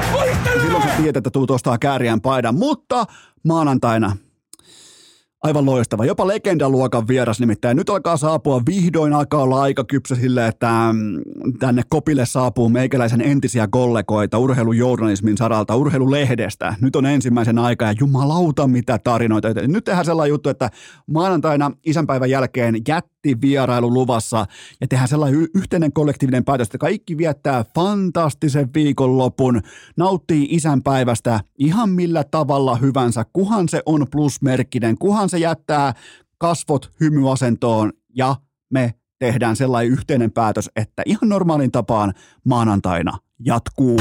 silloin sä tiedät, että tuut ostaa käärien paidan. Mutta maanantaina Aivan loistava. Jopa legendaluokan vieras nimittäin. Nyt alkaa saapua, vihdoin alkaa olla aika kypsä sille, että mm, tänne kopille saapuu meikäläisen entisiä kollegoita urheilujournalismin saralta, urheilulehdestä. Nyt on ensimmäisen aika ja jumalauta mitä tarinoita. Nyt tehdään sellainen juttu, että maanantaina isänpäivän jälkeen jätti vierailu luvassa ja tehdään sellainen yhteinen kollektiivinen päätös, että kaikki viettää fantastisen viikonlopun, nauttii isänpäivästä ihan millä tavalla hyvänsä, kuhan se on plusmerkkinen, kuhan se jättää kasvot hymyasentoon ja me tehdään sellainen yhteinen päätös, että ihan normaalin tapaan maanantaina jatkuu.